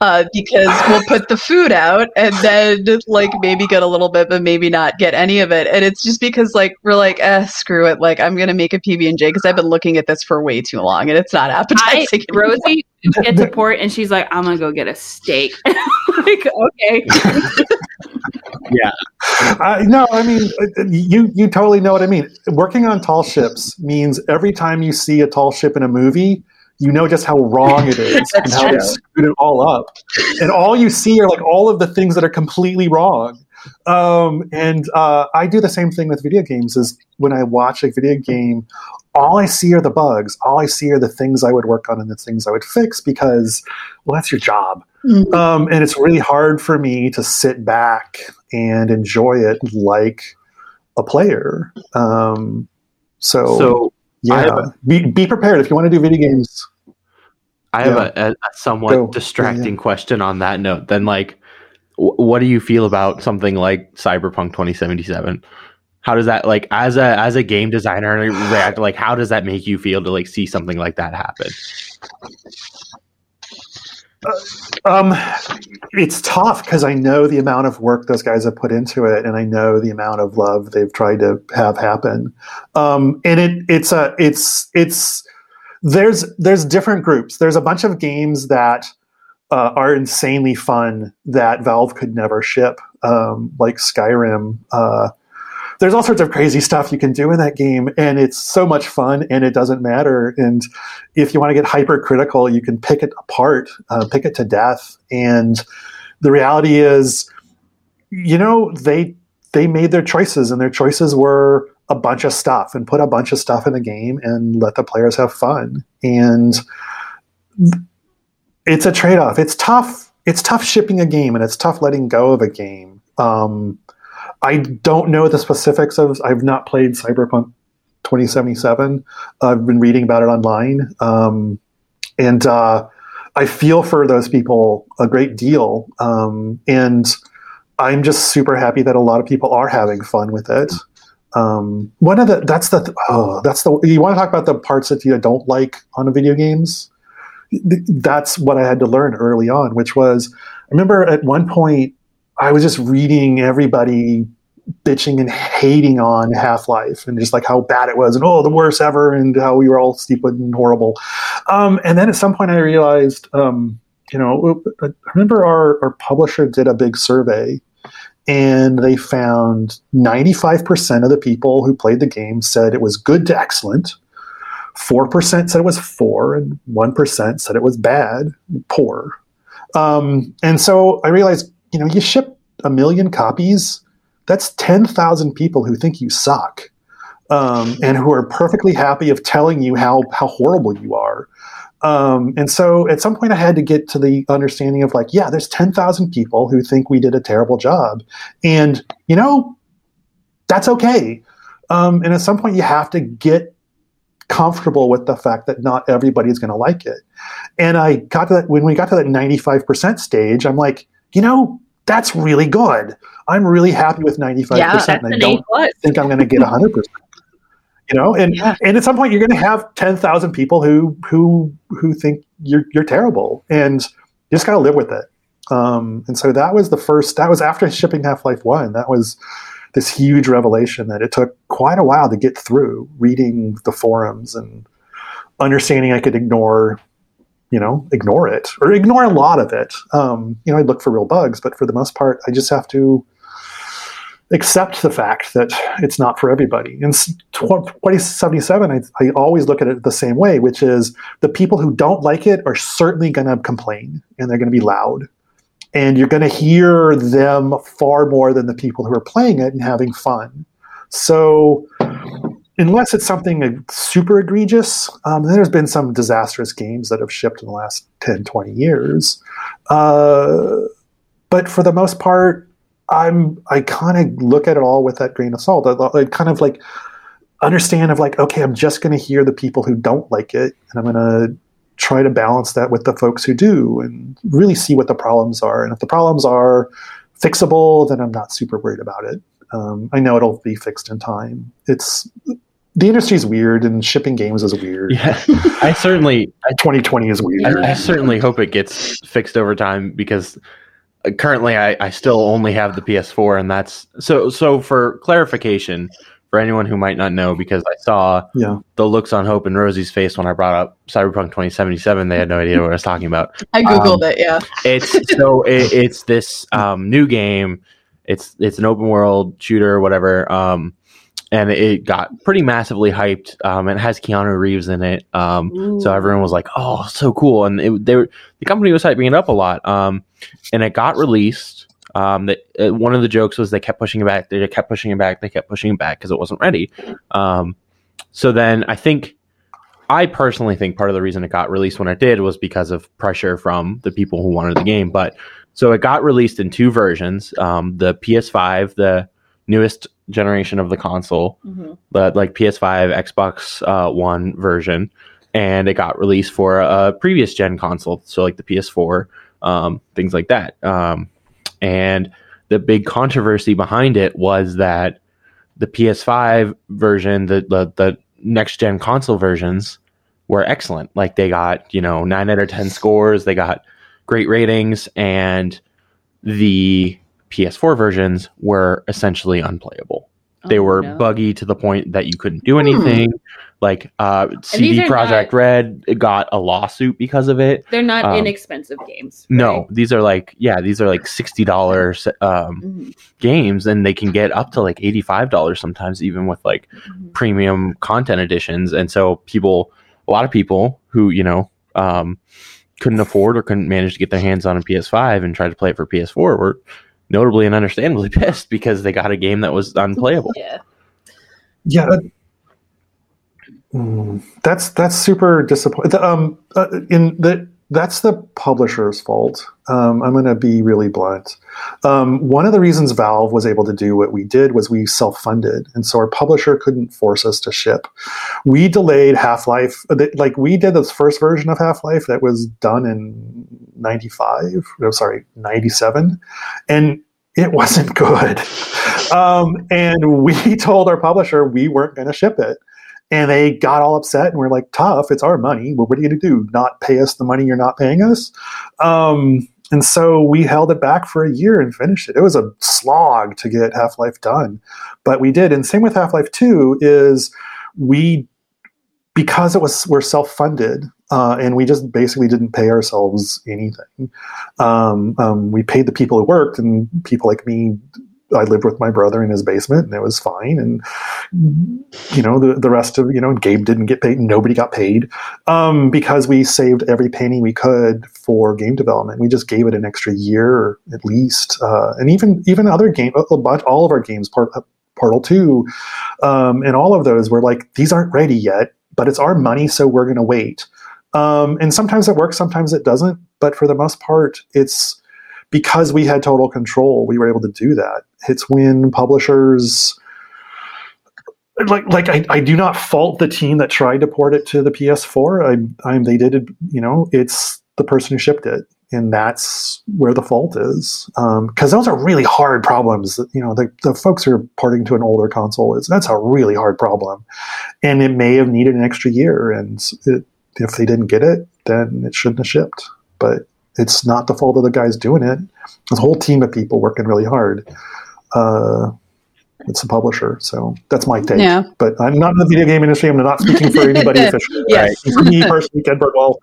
uh, because we'll put the food out and then like maybe get a little bit but maybe not get any of it and it's just because like we're like eh, screw it like I'm gonna make a PB and J because I've been looking at this for way too long and it's not appetizing. I, Rosy gets a port and she's like I'm gonna go get a steak. like okay. Yeah. Uh, no, I mean, you you totally know what I mean. Working on tall ships means every time you see a tall ship in a movie, you know just how wrong it is and how true. they screwed it all up. And all you see are like all of the things that are completely wrong. Um, and uh, I do the same thing with video games. Is when I watch a video game, all I see are the bugs. All I see are the things I would work on and the things I would fix because, well, that's your job. Mm-hmm. Um, and it's really hard for me to sit back and enjoy it like a player. Um, so, so yeah, a, be, be prepared if you want to do video games. I have yeah. a, a, somewhat Go. distracting yeah. question on that note. Then, like, w- what do you feel about something like Cyberpunk 2077? How does that like as a as a game designer react? Like, how does that make you feel to like see something like that happen? Um, it's tough because I know the amount of work those guys have put into it, and I know the amount of love they've tried to have happen. Um, and it it's a it's it's there's there's different groups. There's a bunch of games that uh, are insanely fun that Valve could never ship, um, like Skyrim. Uh, there's all sorts of crazy stuff you can do in that game, and it's so much fun, and it doesn't matter. And if you want to get hypercritical, you can pick it apart, uh, pick it to death. And the reality is, you know, they they made their choices, and their choices were a bunch of stuff, and put a bunch of stuff in the game, and let the players have fun. And it's a trade off. It's tough. It's tough shipping a game, and it's tough letting go of a game. Um, I don't know the specifics of. I've not played Cyberpunk 2077. I've been reading about it online, um, and uh, I feel for those people a great deal. Um, and I'm just super happy that a lot of people are having fun with it. Um, one of the that's the oh that's the you want to talk about the parts that you don't like on video games. That's what I had to learn early on, which was I remember at one point I was just reading everybody bitching and hating on Half Life and just like how bad it was and oh the worst ever and how we were all stupid and horrible. Um, and then at some point I realized, um, you know, I remember our, our publisher did a big survey and they found 95% of the people who played the game said it was good to excellent. 4% said it was four, and 1% said it was bad, poor. Um, and so I realized, you know, you ship a million copies, that's 10,000 people who think you suck um, and who are perfectly happy of telling you how, how horrible you are. Um, and so at some point I had to get to the understanding of like, yeah, there's 10,000 people who think we did a terrible job. And, you know, that's okay. Um, and at some point you have to get comfortable with the fact that not everybody's going to like it. And I got to that when we got to that 95% stage, I'm like, you know, that's really good. I'm really happy with 95%. Yeah, and I don't think I'm going to get 100%. you know, and yeah. and at some point you're going to have 10,000 people who who who think you're you're terrible and you just got to live with it. Um, and so that was the first that was after shipping Half-Life 1. That was this huge revelation that it took quite a while to get through reading the forums and understanding I could ignore, you know, ignore it or ignore a lot of it. Um, you know, I look for real bugs, but for the most part, I just have to accept the fact that it's not for everybody. In 2077, I, I always look at it the same way, which is the people who don't like it are certainly going to complain and they're going to be loud and you're going to hear them far more than the people who are playing it and having fun. So, unless it's something super egregious, um, there's been some disastrous games that have shipped in the last 10, 20 years. Uh, but for the most part, I'm I kind of look at it all with that grain of salt. I, I kind of like understand of like, okay, I'm just going to hear the people who don't like it, and I'm going to try to balance that with the folks who do and really see what the problems are. And if the problems are fixable, then I'm not super worried about it. Um, I know it'll be fixed in time. It's the industry's weird and shipping games is weird. Yeah, I certainly 2020 is weird. I, I, certainly hope it gets fixed over time because currently I, I still only have the PS4 and that's so so for clarification for anyone who might not know, because I saw yeah. the looks on Hope and Rosy's face when I brought up Cyberpunk 2077. They had no idea what I was talking about. I googled um, it. Yeah, it's so it, it's this um, new game. It's it's an open world shooter, whatever. Um, and it got pretty massively hyped. Um, it has Keanu Reeves in it, um, so everyone was like, "Oh, so cool!" And it, they were, the company was hyping it up a lot. Um, and it got released um, that uh, one of the jokes was they kept pushing it back, they kept pushing it back, they kept pushing it back because it wasn't ready. Um, so then I think I personally think part of the reason it got released when it did was because of pressure from the people who wanted the game. But so it got released in two versions: um, the PS5, the newest generation of the console, mm-hmm. the like PS5, Xbox uh, One version, and it got released for a previous gen console, so like the PS4, um, things like that. Um, and the big controversy behind it was that the PS5 version, the, the, the next gen console versions were excellent. Like they got, you know, nine out of 10 scores, they got great ratings, and the PS4 versions were essentially unplayable. They oh, were no. buggy to the point that you couldn't do anything. Hmm. Like uh, CD Projekt not, Red got a lawsuit because of it. They're not um, inexpensive games. Right? No, these are like yeah, these are like sixty dollars um, mm-hmm. games, and they can get up to like eighty five dollars sometimes, even with like mm-hmm. premium content editions. And so people, a lot of people who you know um, couldn't afford or couldn't manage to get their hands on a PS5 and tried to play it for PS4 were notably and understandably pissed because they got a game that was unplayable. Yeah. Yeah. Mm, that's that's super disappointing. Um, uh, in the that's the publisher's fault. Um, I'm going to be really blunt. Um, one of the reasons Valve was able to do what we did was we self-funded, and so our publisher couldn't force us to ship. We delayed Half Life, uh, like we did the first version of Half Life that was done in '95. No, sorry, '97, and it wasn't good. Um, and we told our publisher we weren't going to ship it. And they got all upset and we're like, tough, it's our money. Well, what are you going to do? Not pay us the money you're not paying us? Um, And so we held it back for a year and finished it. It was a slog to get Half Life done, but we did. And same with Half Life Two is we because it was we're self funded uh, and we just basically didn't pay ourselves anything. Um, um, we paid the people who worked, and people like me I lived with my brother in his basement and it was fine. And, you know, the, the rest of, you know, Gabe didn't get paid. Nobody got paid um, because we saved every penny we could for game development. We just gave it an extra year at least. Uh, and even, even other game, a bunch, all of our games, Port, uh, Portal 2, um, and all of those were like, these aren't ready yet, but it's our money. So we're going to wait. Um, and sometimes it works, sometimes it doesn't. But for the most part, it's, because we had total control, we were able to do that. It's when publishers like like I, I do not fault the team that tried to port it to the PS4. I, I they did it. You know, it's the person who shipped it, and that's where the fault is. Because um, those are really hard problems. You know, the the folks who are porting to an older console is that's a really hard problem, and it may have needed an extra year. And it, if they didn't get it, then it shouldn't have shipped. But it's not the fault of the guys doing it. There's a whole team of people working really hard. Uh, it's a publisher, so that's my take. Yeah. But I'm not in the video game industry. I'm not speaking for anybody officially. yes. Right? Me personally, Ken Birdwell,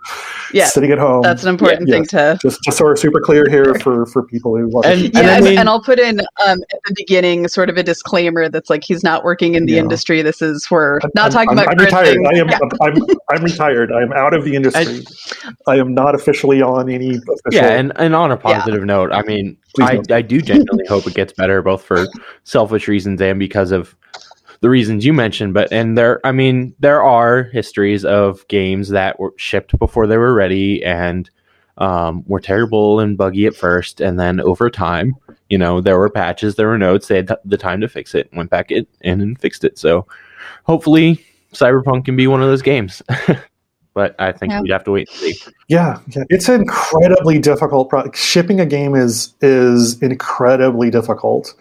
yeah. sitting at home. That's an important yeah. thing yes. to just just so we're super clear here for for people who want. And, yeah, and, and, I'll put in um, at the beginning sort of a disclaimer that's like he's not working in the yeah. industry. This is we're not I'm, talking I'm, about. I'm retired. I am. Yeah. I'm, I'm retired. I am out of the industry. I, I am not officially on any official. Yeah, and, and on a positive note, I mean, I, I do genuinely hope it gets better, both for selfish reasons and because of the reasons you mentioned. But and there, I mean, there are histories of games that were shipped before they were ready and um, were terrible and buggy at first, and then over time, you know, there were patches, there were notes, they had the time to fix it, went back in and fixed it. So hopefully, Cyberpunk can be one of those games. but I think yeah. we'd have to wait and see. Yeah, yeah. it's incredibly difficult. Pro- Shipping a game is is incredibly difficult.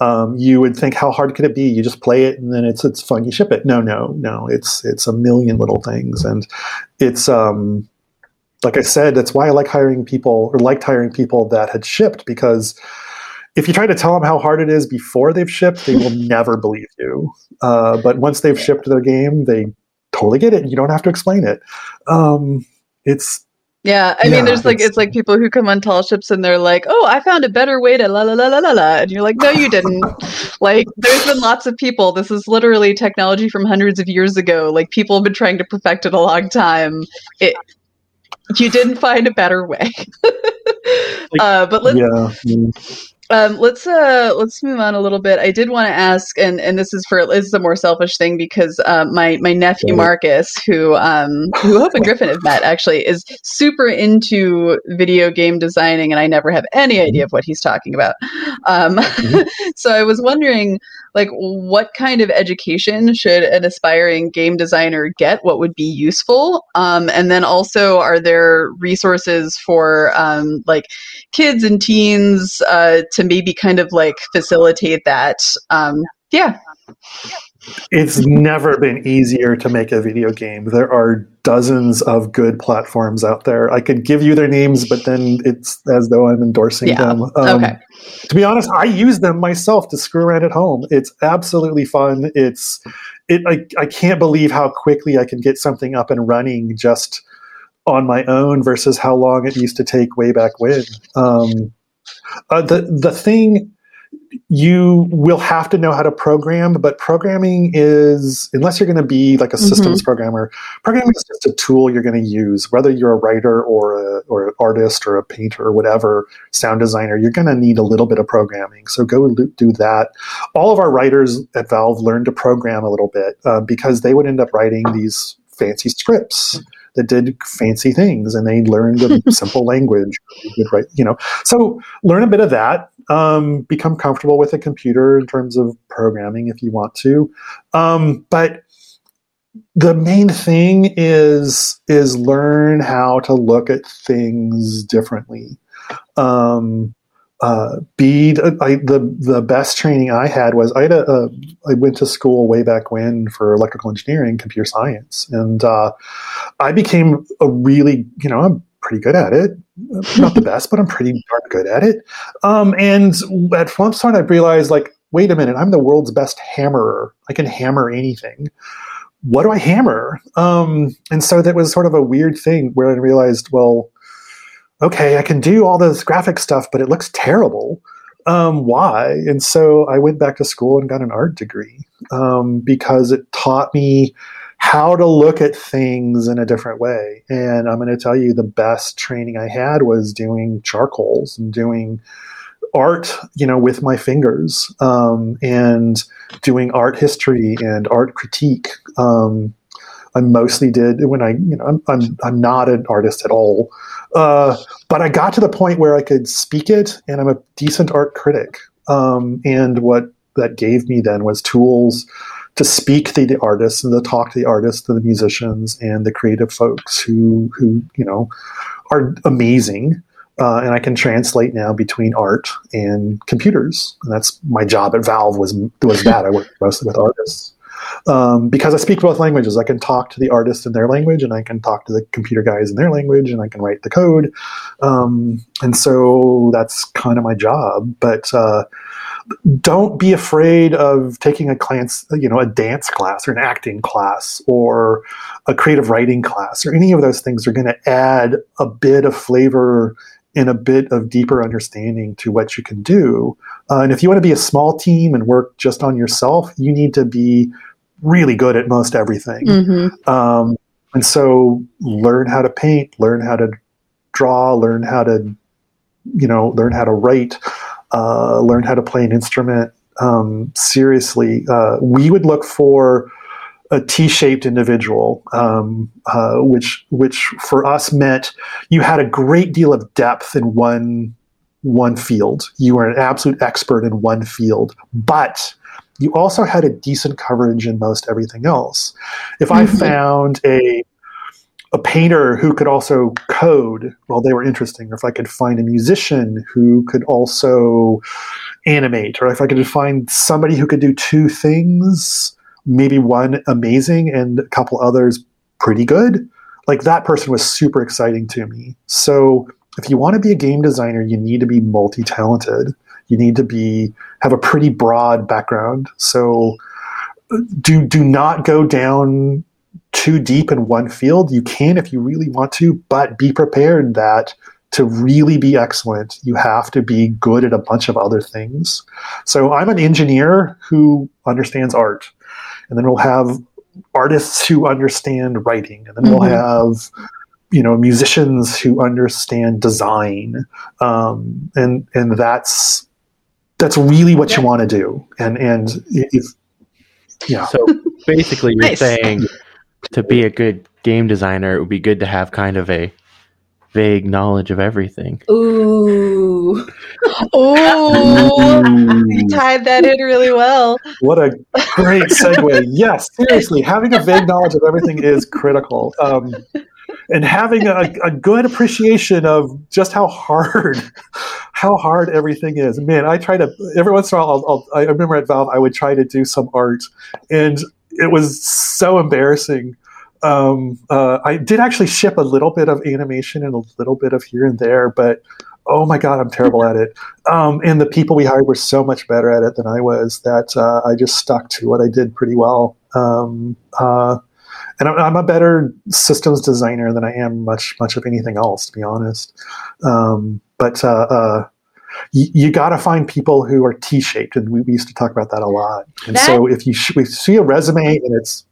Um, you would think, how hard could it be? You just play it and then it's it's fun. You ship it. No, no, no. It's it's a million little things, and it's um, like I said, that's why I like hiring people or liked hiring people that had shipped because if you try to tell them how hard it is before they've shipped, they will never believe you. Uh, but once they've shipped their game, they totally get it. You don't have to explain it. Um, it's yeah, I yeah, mean, there's like it's like people who come on tall ships and they're like, "Oh, I found a better way to la la la la la la," and you're like, "No, you didn't." like, there's been lots of people. This is literally technology from hundreds of years ago. Like, people have been trying to perfect it a long time. It, you didn't find a better way. uh, but let's. Yeah. Um, let's uh, let's move on a little bit. I did want to ask, and, and this is for this is a more selfish thing because uh, my my nephew Marcus, who um, who Hope and Griffin have met, actually is super into video game designing, and I never have any idea of what he's talking about. Um, mm-hmm. so I was wondering, like, what kind of education should an aspiring game designer get? What would be useful? Um, and then also, are there resources for um, like kids and teens uh, to maybe kind of like facilitate that. Um, yeah. It's never been easier to make a video game. There are dozens of good platforms out there. I could give you their names, but then it's as though I'm endorsing yeah. them. Um, okay. To be honest, I use them myself to screw around at home. It's absolutely fun. It's it. I, I can't believe how quickly I can get something up and running just on my own versus how long it used to take way back when. Um, uh, the the thing you will have to know how to program, but programming is unless you're going to be like a mm-hmm. systems programmer, programming is just a tool you're going to use. Whether you're a writer or a, or an artist or a painter or whatever, sound designer, you're going to need a little bit of programming. So go do that. All of our writers at Valve learned to program a little bit uh, because they would end up writing these fancy scripts that did fancy things and they learned a simple language right you know so learn a bit of that um, become comfortable with a computer in terms of programming if you want to. Um, but the main thing is is learn how to look at things differently. Um, uh, be I, the the best training I had was I had a, a I went to school way back when for electrical engineering, computer science, and uh, I became a really you know pretty good at it. not the best, but I'm pretty darn good at it. Um, and at Flumpstone, I realized like, wait a minute, I'm the world's best hammerer. I can hammer anything. What do I hammer? Um, and so that was sort of a weird thing where I realized, well, okay, I can do all this graphic stuff, but it looks terrible. Um, why? And so I went back to school and got an art degree um, because it taught me how to look at things in a different way. And I'm going to tell you the best training I had was doing charcoals and doing art, you know, with my fingers um, and doing art history and art critique. Um, I mostly did when I, you know, I'm, I'm, I'm not an artist at all. Uh, but I got to the point where I could speak it and I'm a decent art critic. Um, and what that gave me then was tools to speak to the artists and to talk to the artists, to the musicians, and the creative folks who who you know are amazing. Uh, and I can translate now between art and computers. And that's my job at Valve was was that I work mostly with artists um, because I speak both languages. I can talk to the artist in their language, and I can talk to the computer guys in their language, and I can write the code. Um, and so that's kind of my job. But uh, don't be afraid of taking a class, you know, a dance class or an acting class or a creative writing class or any of those things are going to add a bit of flavor and a bit of deeper understanding to what you can do. Uh, and if you want to be a small team and work just on yourself, you need to be really good at most everything. Mm-hmm. Um, and so learn how to paint, learn how to draw, learn how to, you know, learn how to write uh, learn how to play an instrument. Um, seriously, uh, we would look for a T-shaped individual, um, uh, which which for us meant you had a great deal of depth in one one field. You were an absolute expert in one field, but you also had a decent coverage in most everything else. If I mm-hmm. found a a painter who could also code, well, they were interesting. Or if I could find a musician who could also animate, or if I could find somebody who could do two things, maybe one amazing and a couple others pretty good, like that person was super exciting to me. So if you want to be a game designer, you need to be multi talented. You need to be have a pretty broad background. So do do not go down too deep in one field. You can if you really want to, but be prepared that to really be excellent, you have to be good at a bunch of other things. So I'm an engineer who understands art, and then we'll have artists who understand writing, and then mm-hmm. we'll have you know musicians who understand design, um, and and that's that's really what yeah. you want to do. And and if yeah. So basically, you're nice. saying to be a good game designer, it would be good to have kind of a vague knowledge of everything. Ooh. Ooh. you tied that in really well. What a great segue. yes, seriously, having a vague knowledge of everything is critical. Um, and having a, a, good appreciation of just how hard how hard everything is man i try to every once in a while I'll, I'll, i remember at valve i would try to do some art and it was so embarrassing. Um, uh, I did actually ship a little bit of animation and a little bit of here and there, but oh my god, I'm terrible at it. Um, and the people we hired were so much better at it than I was that uh, I just stuck to what I did pretty well. Um, uh, and I'm, I'm, a better systems designer than I am much much of anything else, to be honest. Um, but uh, uh, you, you got to find people who are T-shaped, and we, we, used to talk about that a lot. And that, so if you sh- we see a resume and it's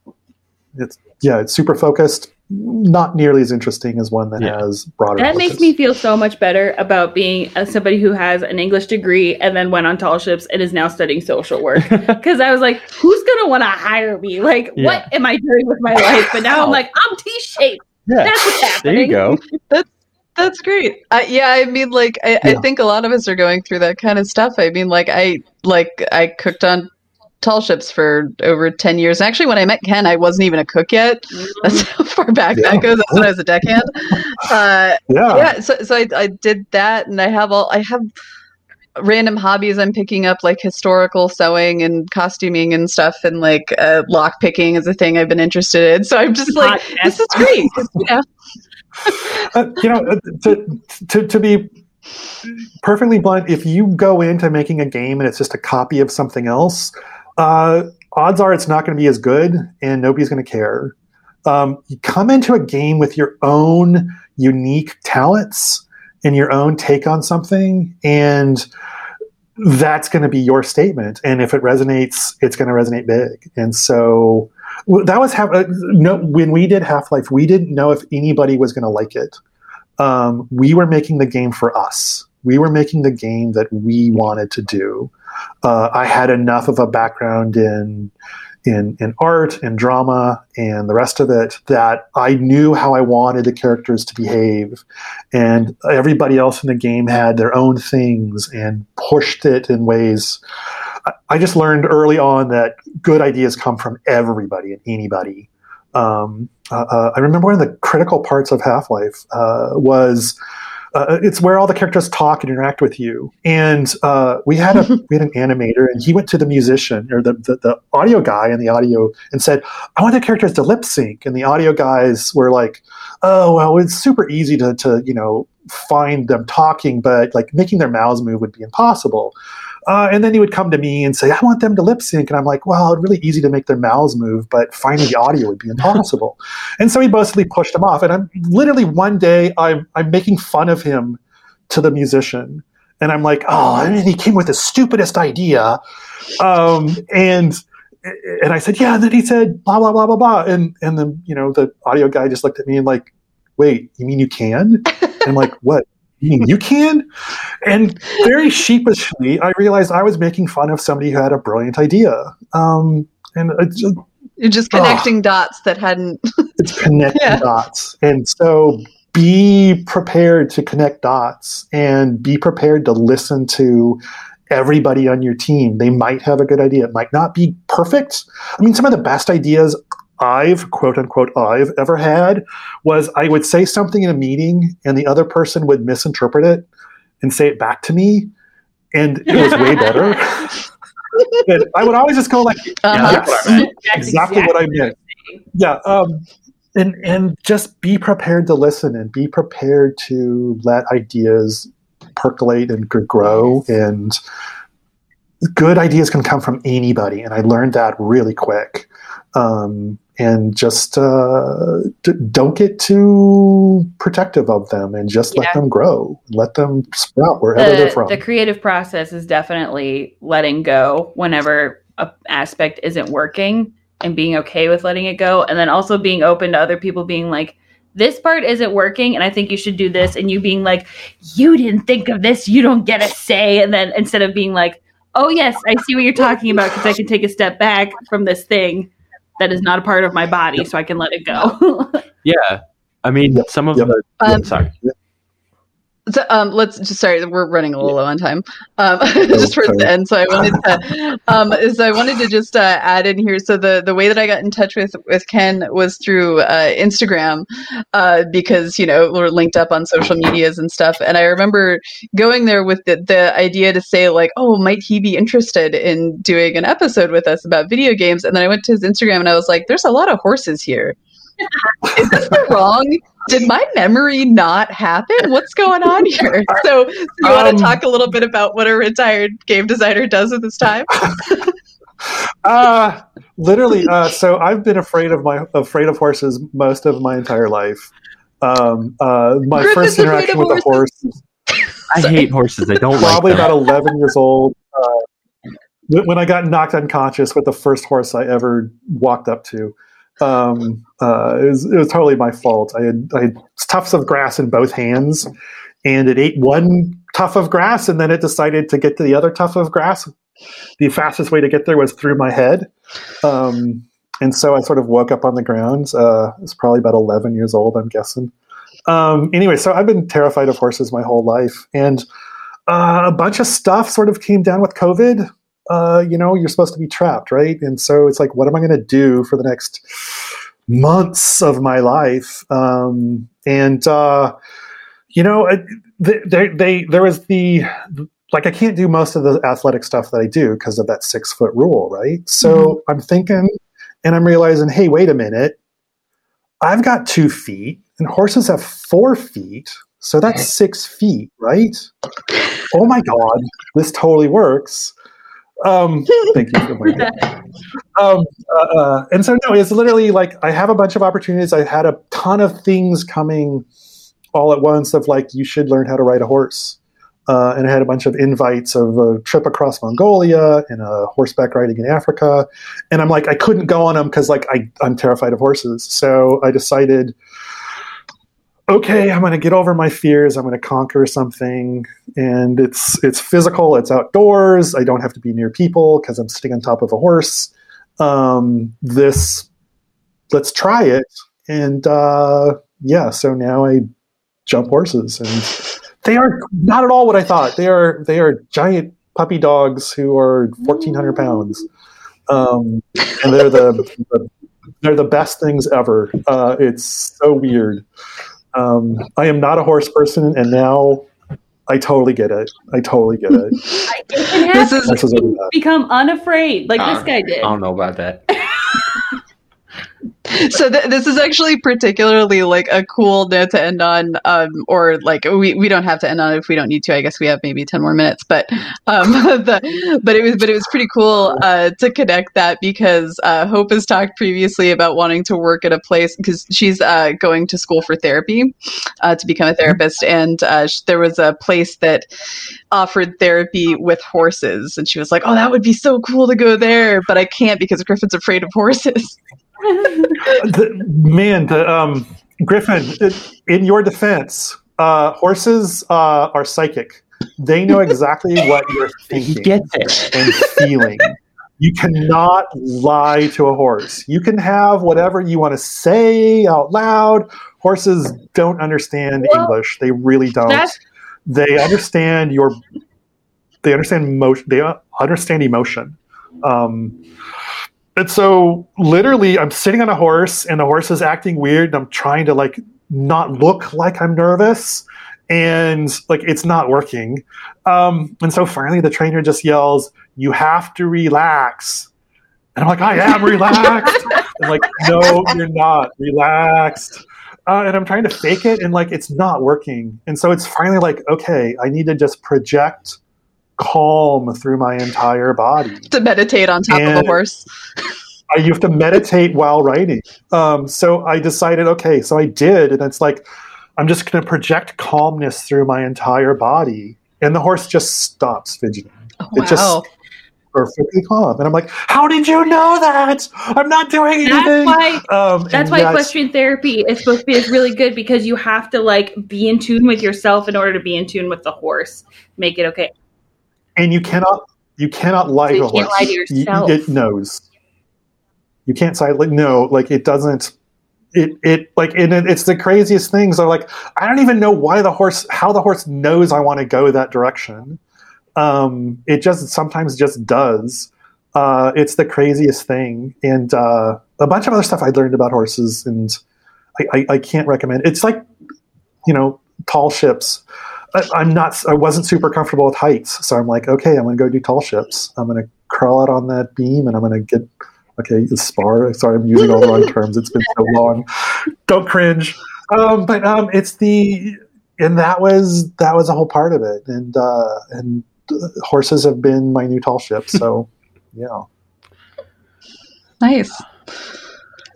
it's yeah, it's super focused, not nearly as interesting as one that yeah. has broader. That focus. makes me feel so much better about being uh, somebody who has an English degree and then went on tall ships and is now studying social work. Because I was like, who's gonna want to hire me? Like, yeah. what am I doing with my life? But now I'm like, I'm T-shaped. Yeah. That's what's happening. There you go. That's that's great. Uh, yeah, I mean, like, I, yeah. I think a lot of us are going through that kind of stuff. I mean, like, I like I cooked on tall ships for over 10 years. Actually, when I met Ken, I wasn't even a cook yet. That's how far back yeah. that goes. That's when I was a deckhand. Uh, yeah. Yeah. So, so I, I did that and I have all, I have random hobbies I'm picking up, like historical sewing and costuming and stuff. And like uh, lock picking is a thing I've been interested in. So I'm just like, this is great. You know? Uh, you know, uh, to, to, to be perfectly blunt, if you go into making a game and it's just a copy of something else, uh, odds are it's not going to be as good and nobody's going to care. Um, you come into a game with your own unique talents and your own take on something, and that's going to be your statement. And if it resonates, it's going to resonate big. And so that was how, uh, no, when we did Half Life, we didn't know if anybody was going to like it. Um, we were making the game for us. We were making the game that we wanted to do. Uh, I had enough of a background in in, in art and drama and the rest of it that I knew how I wanted the characters to behave. And everybody else in the game had their own things and pushed it in ways. I just learned early on that good ideas come from everybody and anybody. Um, uh, uh I remember one of the critical parts of Half Life uh, was uh, it's where all the characters talk and interact with you. And uh, we had a we had an animator, and he went to the musician or the, the, the audio guy and the audio and said, "I want the characters to lip sync." And the audio guys were like, "Oh well, it's super easy to to you know find them talking, but like making their mouths move would be impossible." Uh, and then he would come to me and say, I want them to lip sync. And I'm like, well, it's really easy to make their mouths move, but finding the audio would be impossible. and so he mostly pushed him off. And I'm literally one day I'm, I'm making fun of him to the musician. And I'm like, oh, I mean, he came with the stupidest idea. Um, and and I said, yeah. And then he said, blah blah blah blah blah. And and then you know the audio guy just looked at me and like, wait, you mean you can? I'm like, what? You can? And very sheepishly, I realized I was making fun of somebody who had a brilliant idea. Um, and it's just, You're just connecting oh, dots that hadn't. it's connecting yeah. dots. And so be prepared to connect dots and be prepared to listen to everybody on your team. They might have a good idea. It might not be perfect. I mean, some of the best ideas I've quote unquote I've ever had was I would say something in a meeting and the other person would misinterpret it and say it back to me, and it was way better. and I would always just go like, uh-huh. yes, exactly, exactly, what I meant. Yeah, um, and and just be prepared to listen and be prepared to let ideas percolate and grow and good ideas can come from anybody and i learned that really quick um, and just uh, d- don't get too protective of them and just yeah. let them grow. Let them sprout wherever the, they're from. the creative process is definitely letting go whenever a aspect isn't working and being okay with letting it go and then also being open to other people being like this part isn't working and i think you should do this and you being like you didn't think of this you don't get a say and then instead of being like oh yes i see what you're talking about because i can take a step back from this thing that is not a part of my body, so I can let it go. yeah, I mean, some of yep. the. Um, sorry. So, um, let's just sorry, we're running a little low on time. Um, just towards the end, so I wanted to, um, so I wanted to just uh, add in here. So the the way that I got in touch with with Ken was through uh, Instagram, uh, because you know we're linked up on social medias and stuff. And I remember going there with the the idea to say like, oh, might he be interested in doing an episode with us about video games? And then I went to his Instagram and I was like, there's a lot of horses here. Is this the wrong did my memory not happen? What's going on here? So, so you um, want to talk a little bit about what a retired game designer does at this time? uh literally uh, so i've been afraid of my afraid of horses most of my entire life um, uh, my Griff first interaction with a horse i hate horses i don't probably like about 11 years old uh, when i got knocked unconscious with the first horse i ever walked up to um, uh, it, was, it was totally my fault. I had, I had tufts of grass in both hands, and it ate one tuft of grass, and then it decided to get to the other tuft of grass. The fastest way to get there was through my head. Um, and so I sort of woke up on the ground. Uh, I was probably about 11 years old, I'm guessing. Um, anyway, so I've been terrified of horses my whole life. And uh, a bunch of stuff sort of came down with COVID uh, you know, you're supposed to be trapped, right? And so it's like, what am I going to do for the next months of my life? Um, and uh, you know, they, they there was the like I can't do most of the athletic stuff that I do because of that six foot rule, right? So mm-hmm. I'm thinking, and I'm realizing, hey, wait a minute. I've got two feet, and horses have four feet. So that's six feet, right? Oh my God, this totally works. Um, thank you um, uh, uh, And so, no, it's literally like I have a bunch of opportunities. I had a ton of things coming all at once of like, you should learn how to ride a horse. Uh, and I had a bunch of invites of a trip across Mongolia and a horseback riding in Africa. And I'm like, I couldn't go on them because like I, I'm terrified of horses. So I decided, okay, I'm going to get over my fears. I'm going to conquer something. And it's it's physical. It's outdoors. I don't have to be near people because I'm sitting on top of a horse. Um, this, let's try it. And uh, yeah, so now I jump horses and they are not at all what I thought. They are they are giant puppy dogs who are fourteen hundred pounds, um, and they're the, the, they're the best things ever. Uh, it's so weird. Um, I am not a horse person, and now I totally get it. I totally get it. this is become unafraid, like this guy did. I don't know about that. so th- this is actually particularly like a cool note to end on um, or like we, we don't have to end on it if we don't need to. I guess we have maybe 10 more minutes but um, the, but it was but it was pretty cool uh, to connect that because uh, hope has talked previously about wanting to work at a place because she's uh, going to school for therapy uh, to become a therapist. And uh, sh- there was a place that offered therapy with horses. And she was like oh that would be so cool to go there. But i can't because griffin's afraid of horses the, man, the, um, Griffin, in your defense, uh, horses uh, are psychic. They know exactly what you're thinking and feeling. You cannot lie to a horse. You can have whatever you want to say out loud. Horses don't understand well, English. They really don't. They understand your. They understand emotion. They understand emotion. Um, and so literally I'm sitting on a horse and the horse is acting weird and I'm trying to like not look like I'm nervous and like it's not working. Um, and so finally the trainer just yells, "You have to relax." And I'm like, "I am relaxed." I'm like, "No, you're not relaxed." Uh, and I'm trying to fake it, and like it's not working. And so it's finally like, okay, I need to just project calm through my entire body. To meditate on top and of a horse. I, you have to meditate while writing. Um, so I decided, okay, so I did, and it's like I'm just going to project calmness through my entire body, and the horse just stops fidgeting. Oh, wow. It just perfectly calm, and I'm like, "How did you know that? I'm not doing anything." That's why. Um, that's why equestrian therapy is supposed to be really good because you have to like be in tune with yourself in order to be in tune with the horse. Make it okay and you cannot you cannot lie so to a horse. Lie to yourself. You, it knows. You can't say like no, like it doesn't. It it like and it, it's the craziest things. Are like I don't even know why the horse, how the horse knows I want to go that direction. Um, it just sometimes just does. Uh, it's the craziest thing, and uh, a bunch of other stuff I learned about horses, and I, I, I can't recommend. It's like you know tall ships. I, am not. I wasn't super comfortable with heights, so I'm like, okay, I'm going to go do tall ships. I'm going to crawl out on that beam, and I'm going to get. Okay, the spar. Sorry, I'm using all the wrong terms. It's been so long. Don't cringe. Um, but um, it's the and that was that was a whole part of it, and uh, and horses have been my new tall ship. So yeah, nice,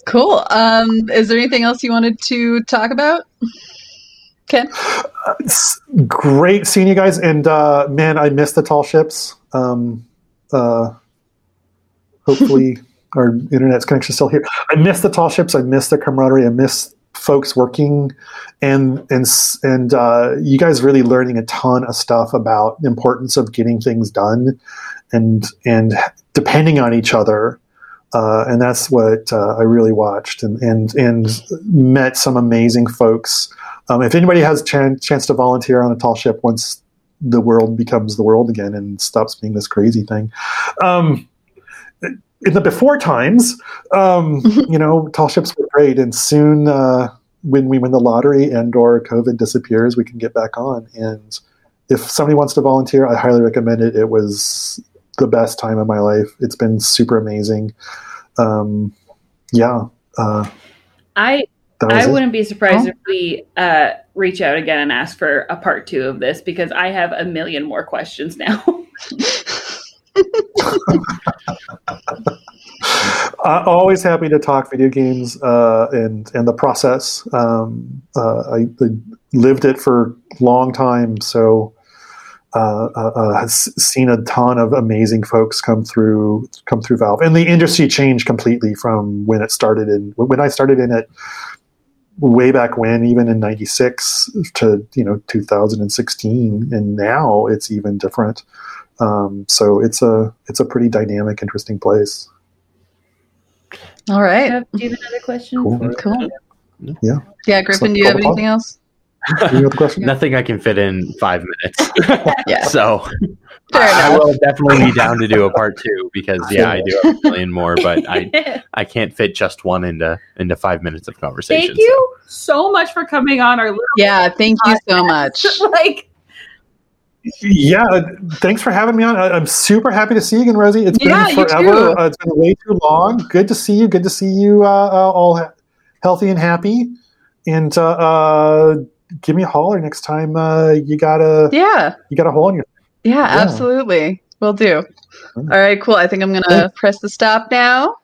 cool. Um, is there anything else you wanted to talk about? Uh, great seeing you guys. And uh, man, I miss the tall ships. Um, uh, hopefully, our internet's connection is still here. I miss the tall ships. I miss the camaraderie. I miss folks working and and and uh, you guys really learning a ton of stuff about the importance of getting things done and and depending on each other uh, and that's what uh, I really watched and and and met some amazing folks um, if anybody has a ch- chance to volunteer on a tall ship once the world becomes the world again and stops being this crazy thing. Um, in the before times, um, you know, tall ships were great, and soon uh, when we win the lottery and or COVID disappears, we can get back on. And if somebody wants to volunteer, I highly recommend it. It was the best time of my life. It's been super amazing. Um, yeah. Uh, I that was I it. wouldn't be surprised Oh. if we uh, reach out again and ask for a part two of this because I have a million more questions now. Uh, always happy to talk video games uh, and and the process. Um, uh, I, I lived it for a long time, so uh, uh, uh, has seen a ton of amazing folks come through come through Valve, and the industry changed completely from when it started in when I started in it way back when, even in '96 to you know 2016, and now it's even different. Um, so it's a it's a pretty dynamic, interesting place. All right. Do you have another question? Cool. Cool. Yeah. Yeah, Griffin, So, do you have anything else? Any other question? Nothing I can fit in five minutes. Yeah. So Fair I, I will definitely be down to do a part two because yeah, I do have a million more, but I I can't fit just one into into five minutes of conversation. Thank you so much for coming on our little Yeah, thank you so much. like Yeah, uh, thanks for having me on. I, I'm super happy to see you again, Rosy. It's Yeah, been forever. Uh, it's been way too long. Good to see you. Good to see you uh, uh, all he- healthy and happy. And uh, uh, give me a holler next time uh, you got a Yeah. you got a hole in your. Yeah, absolutely. We'll do. All right, cool. I think I'm going to press the stop now.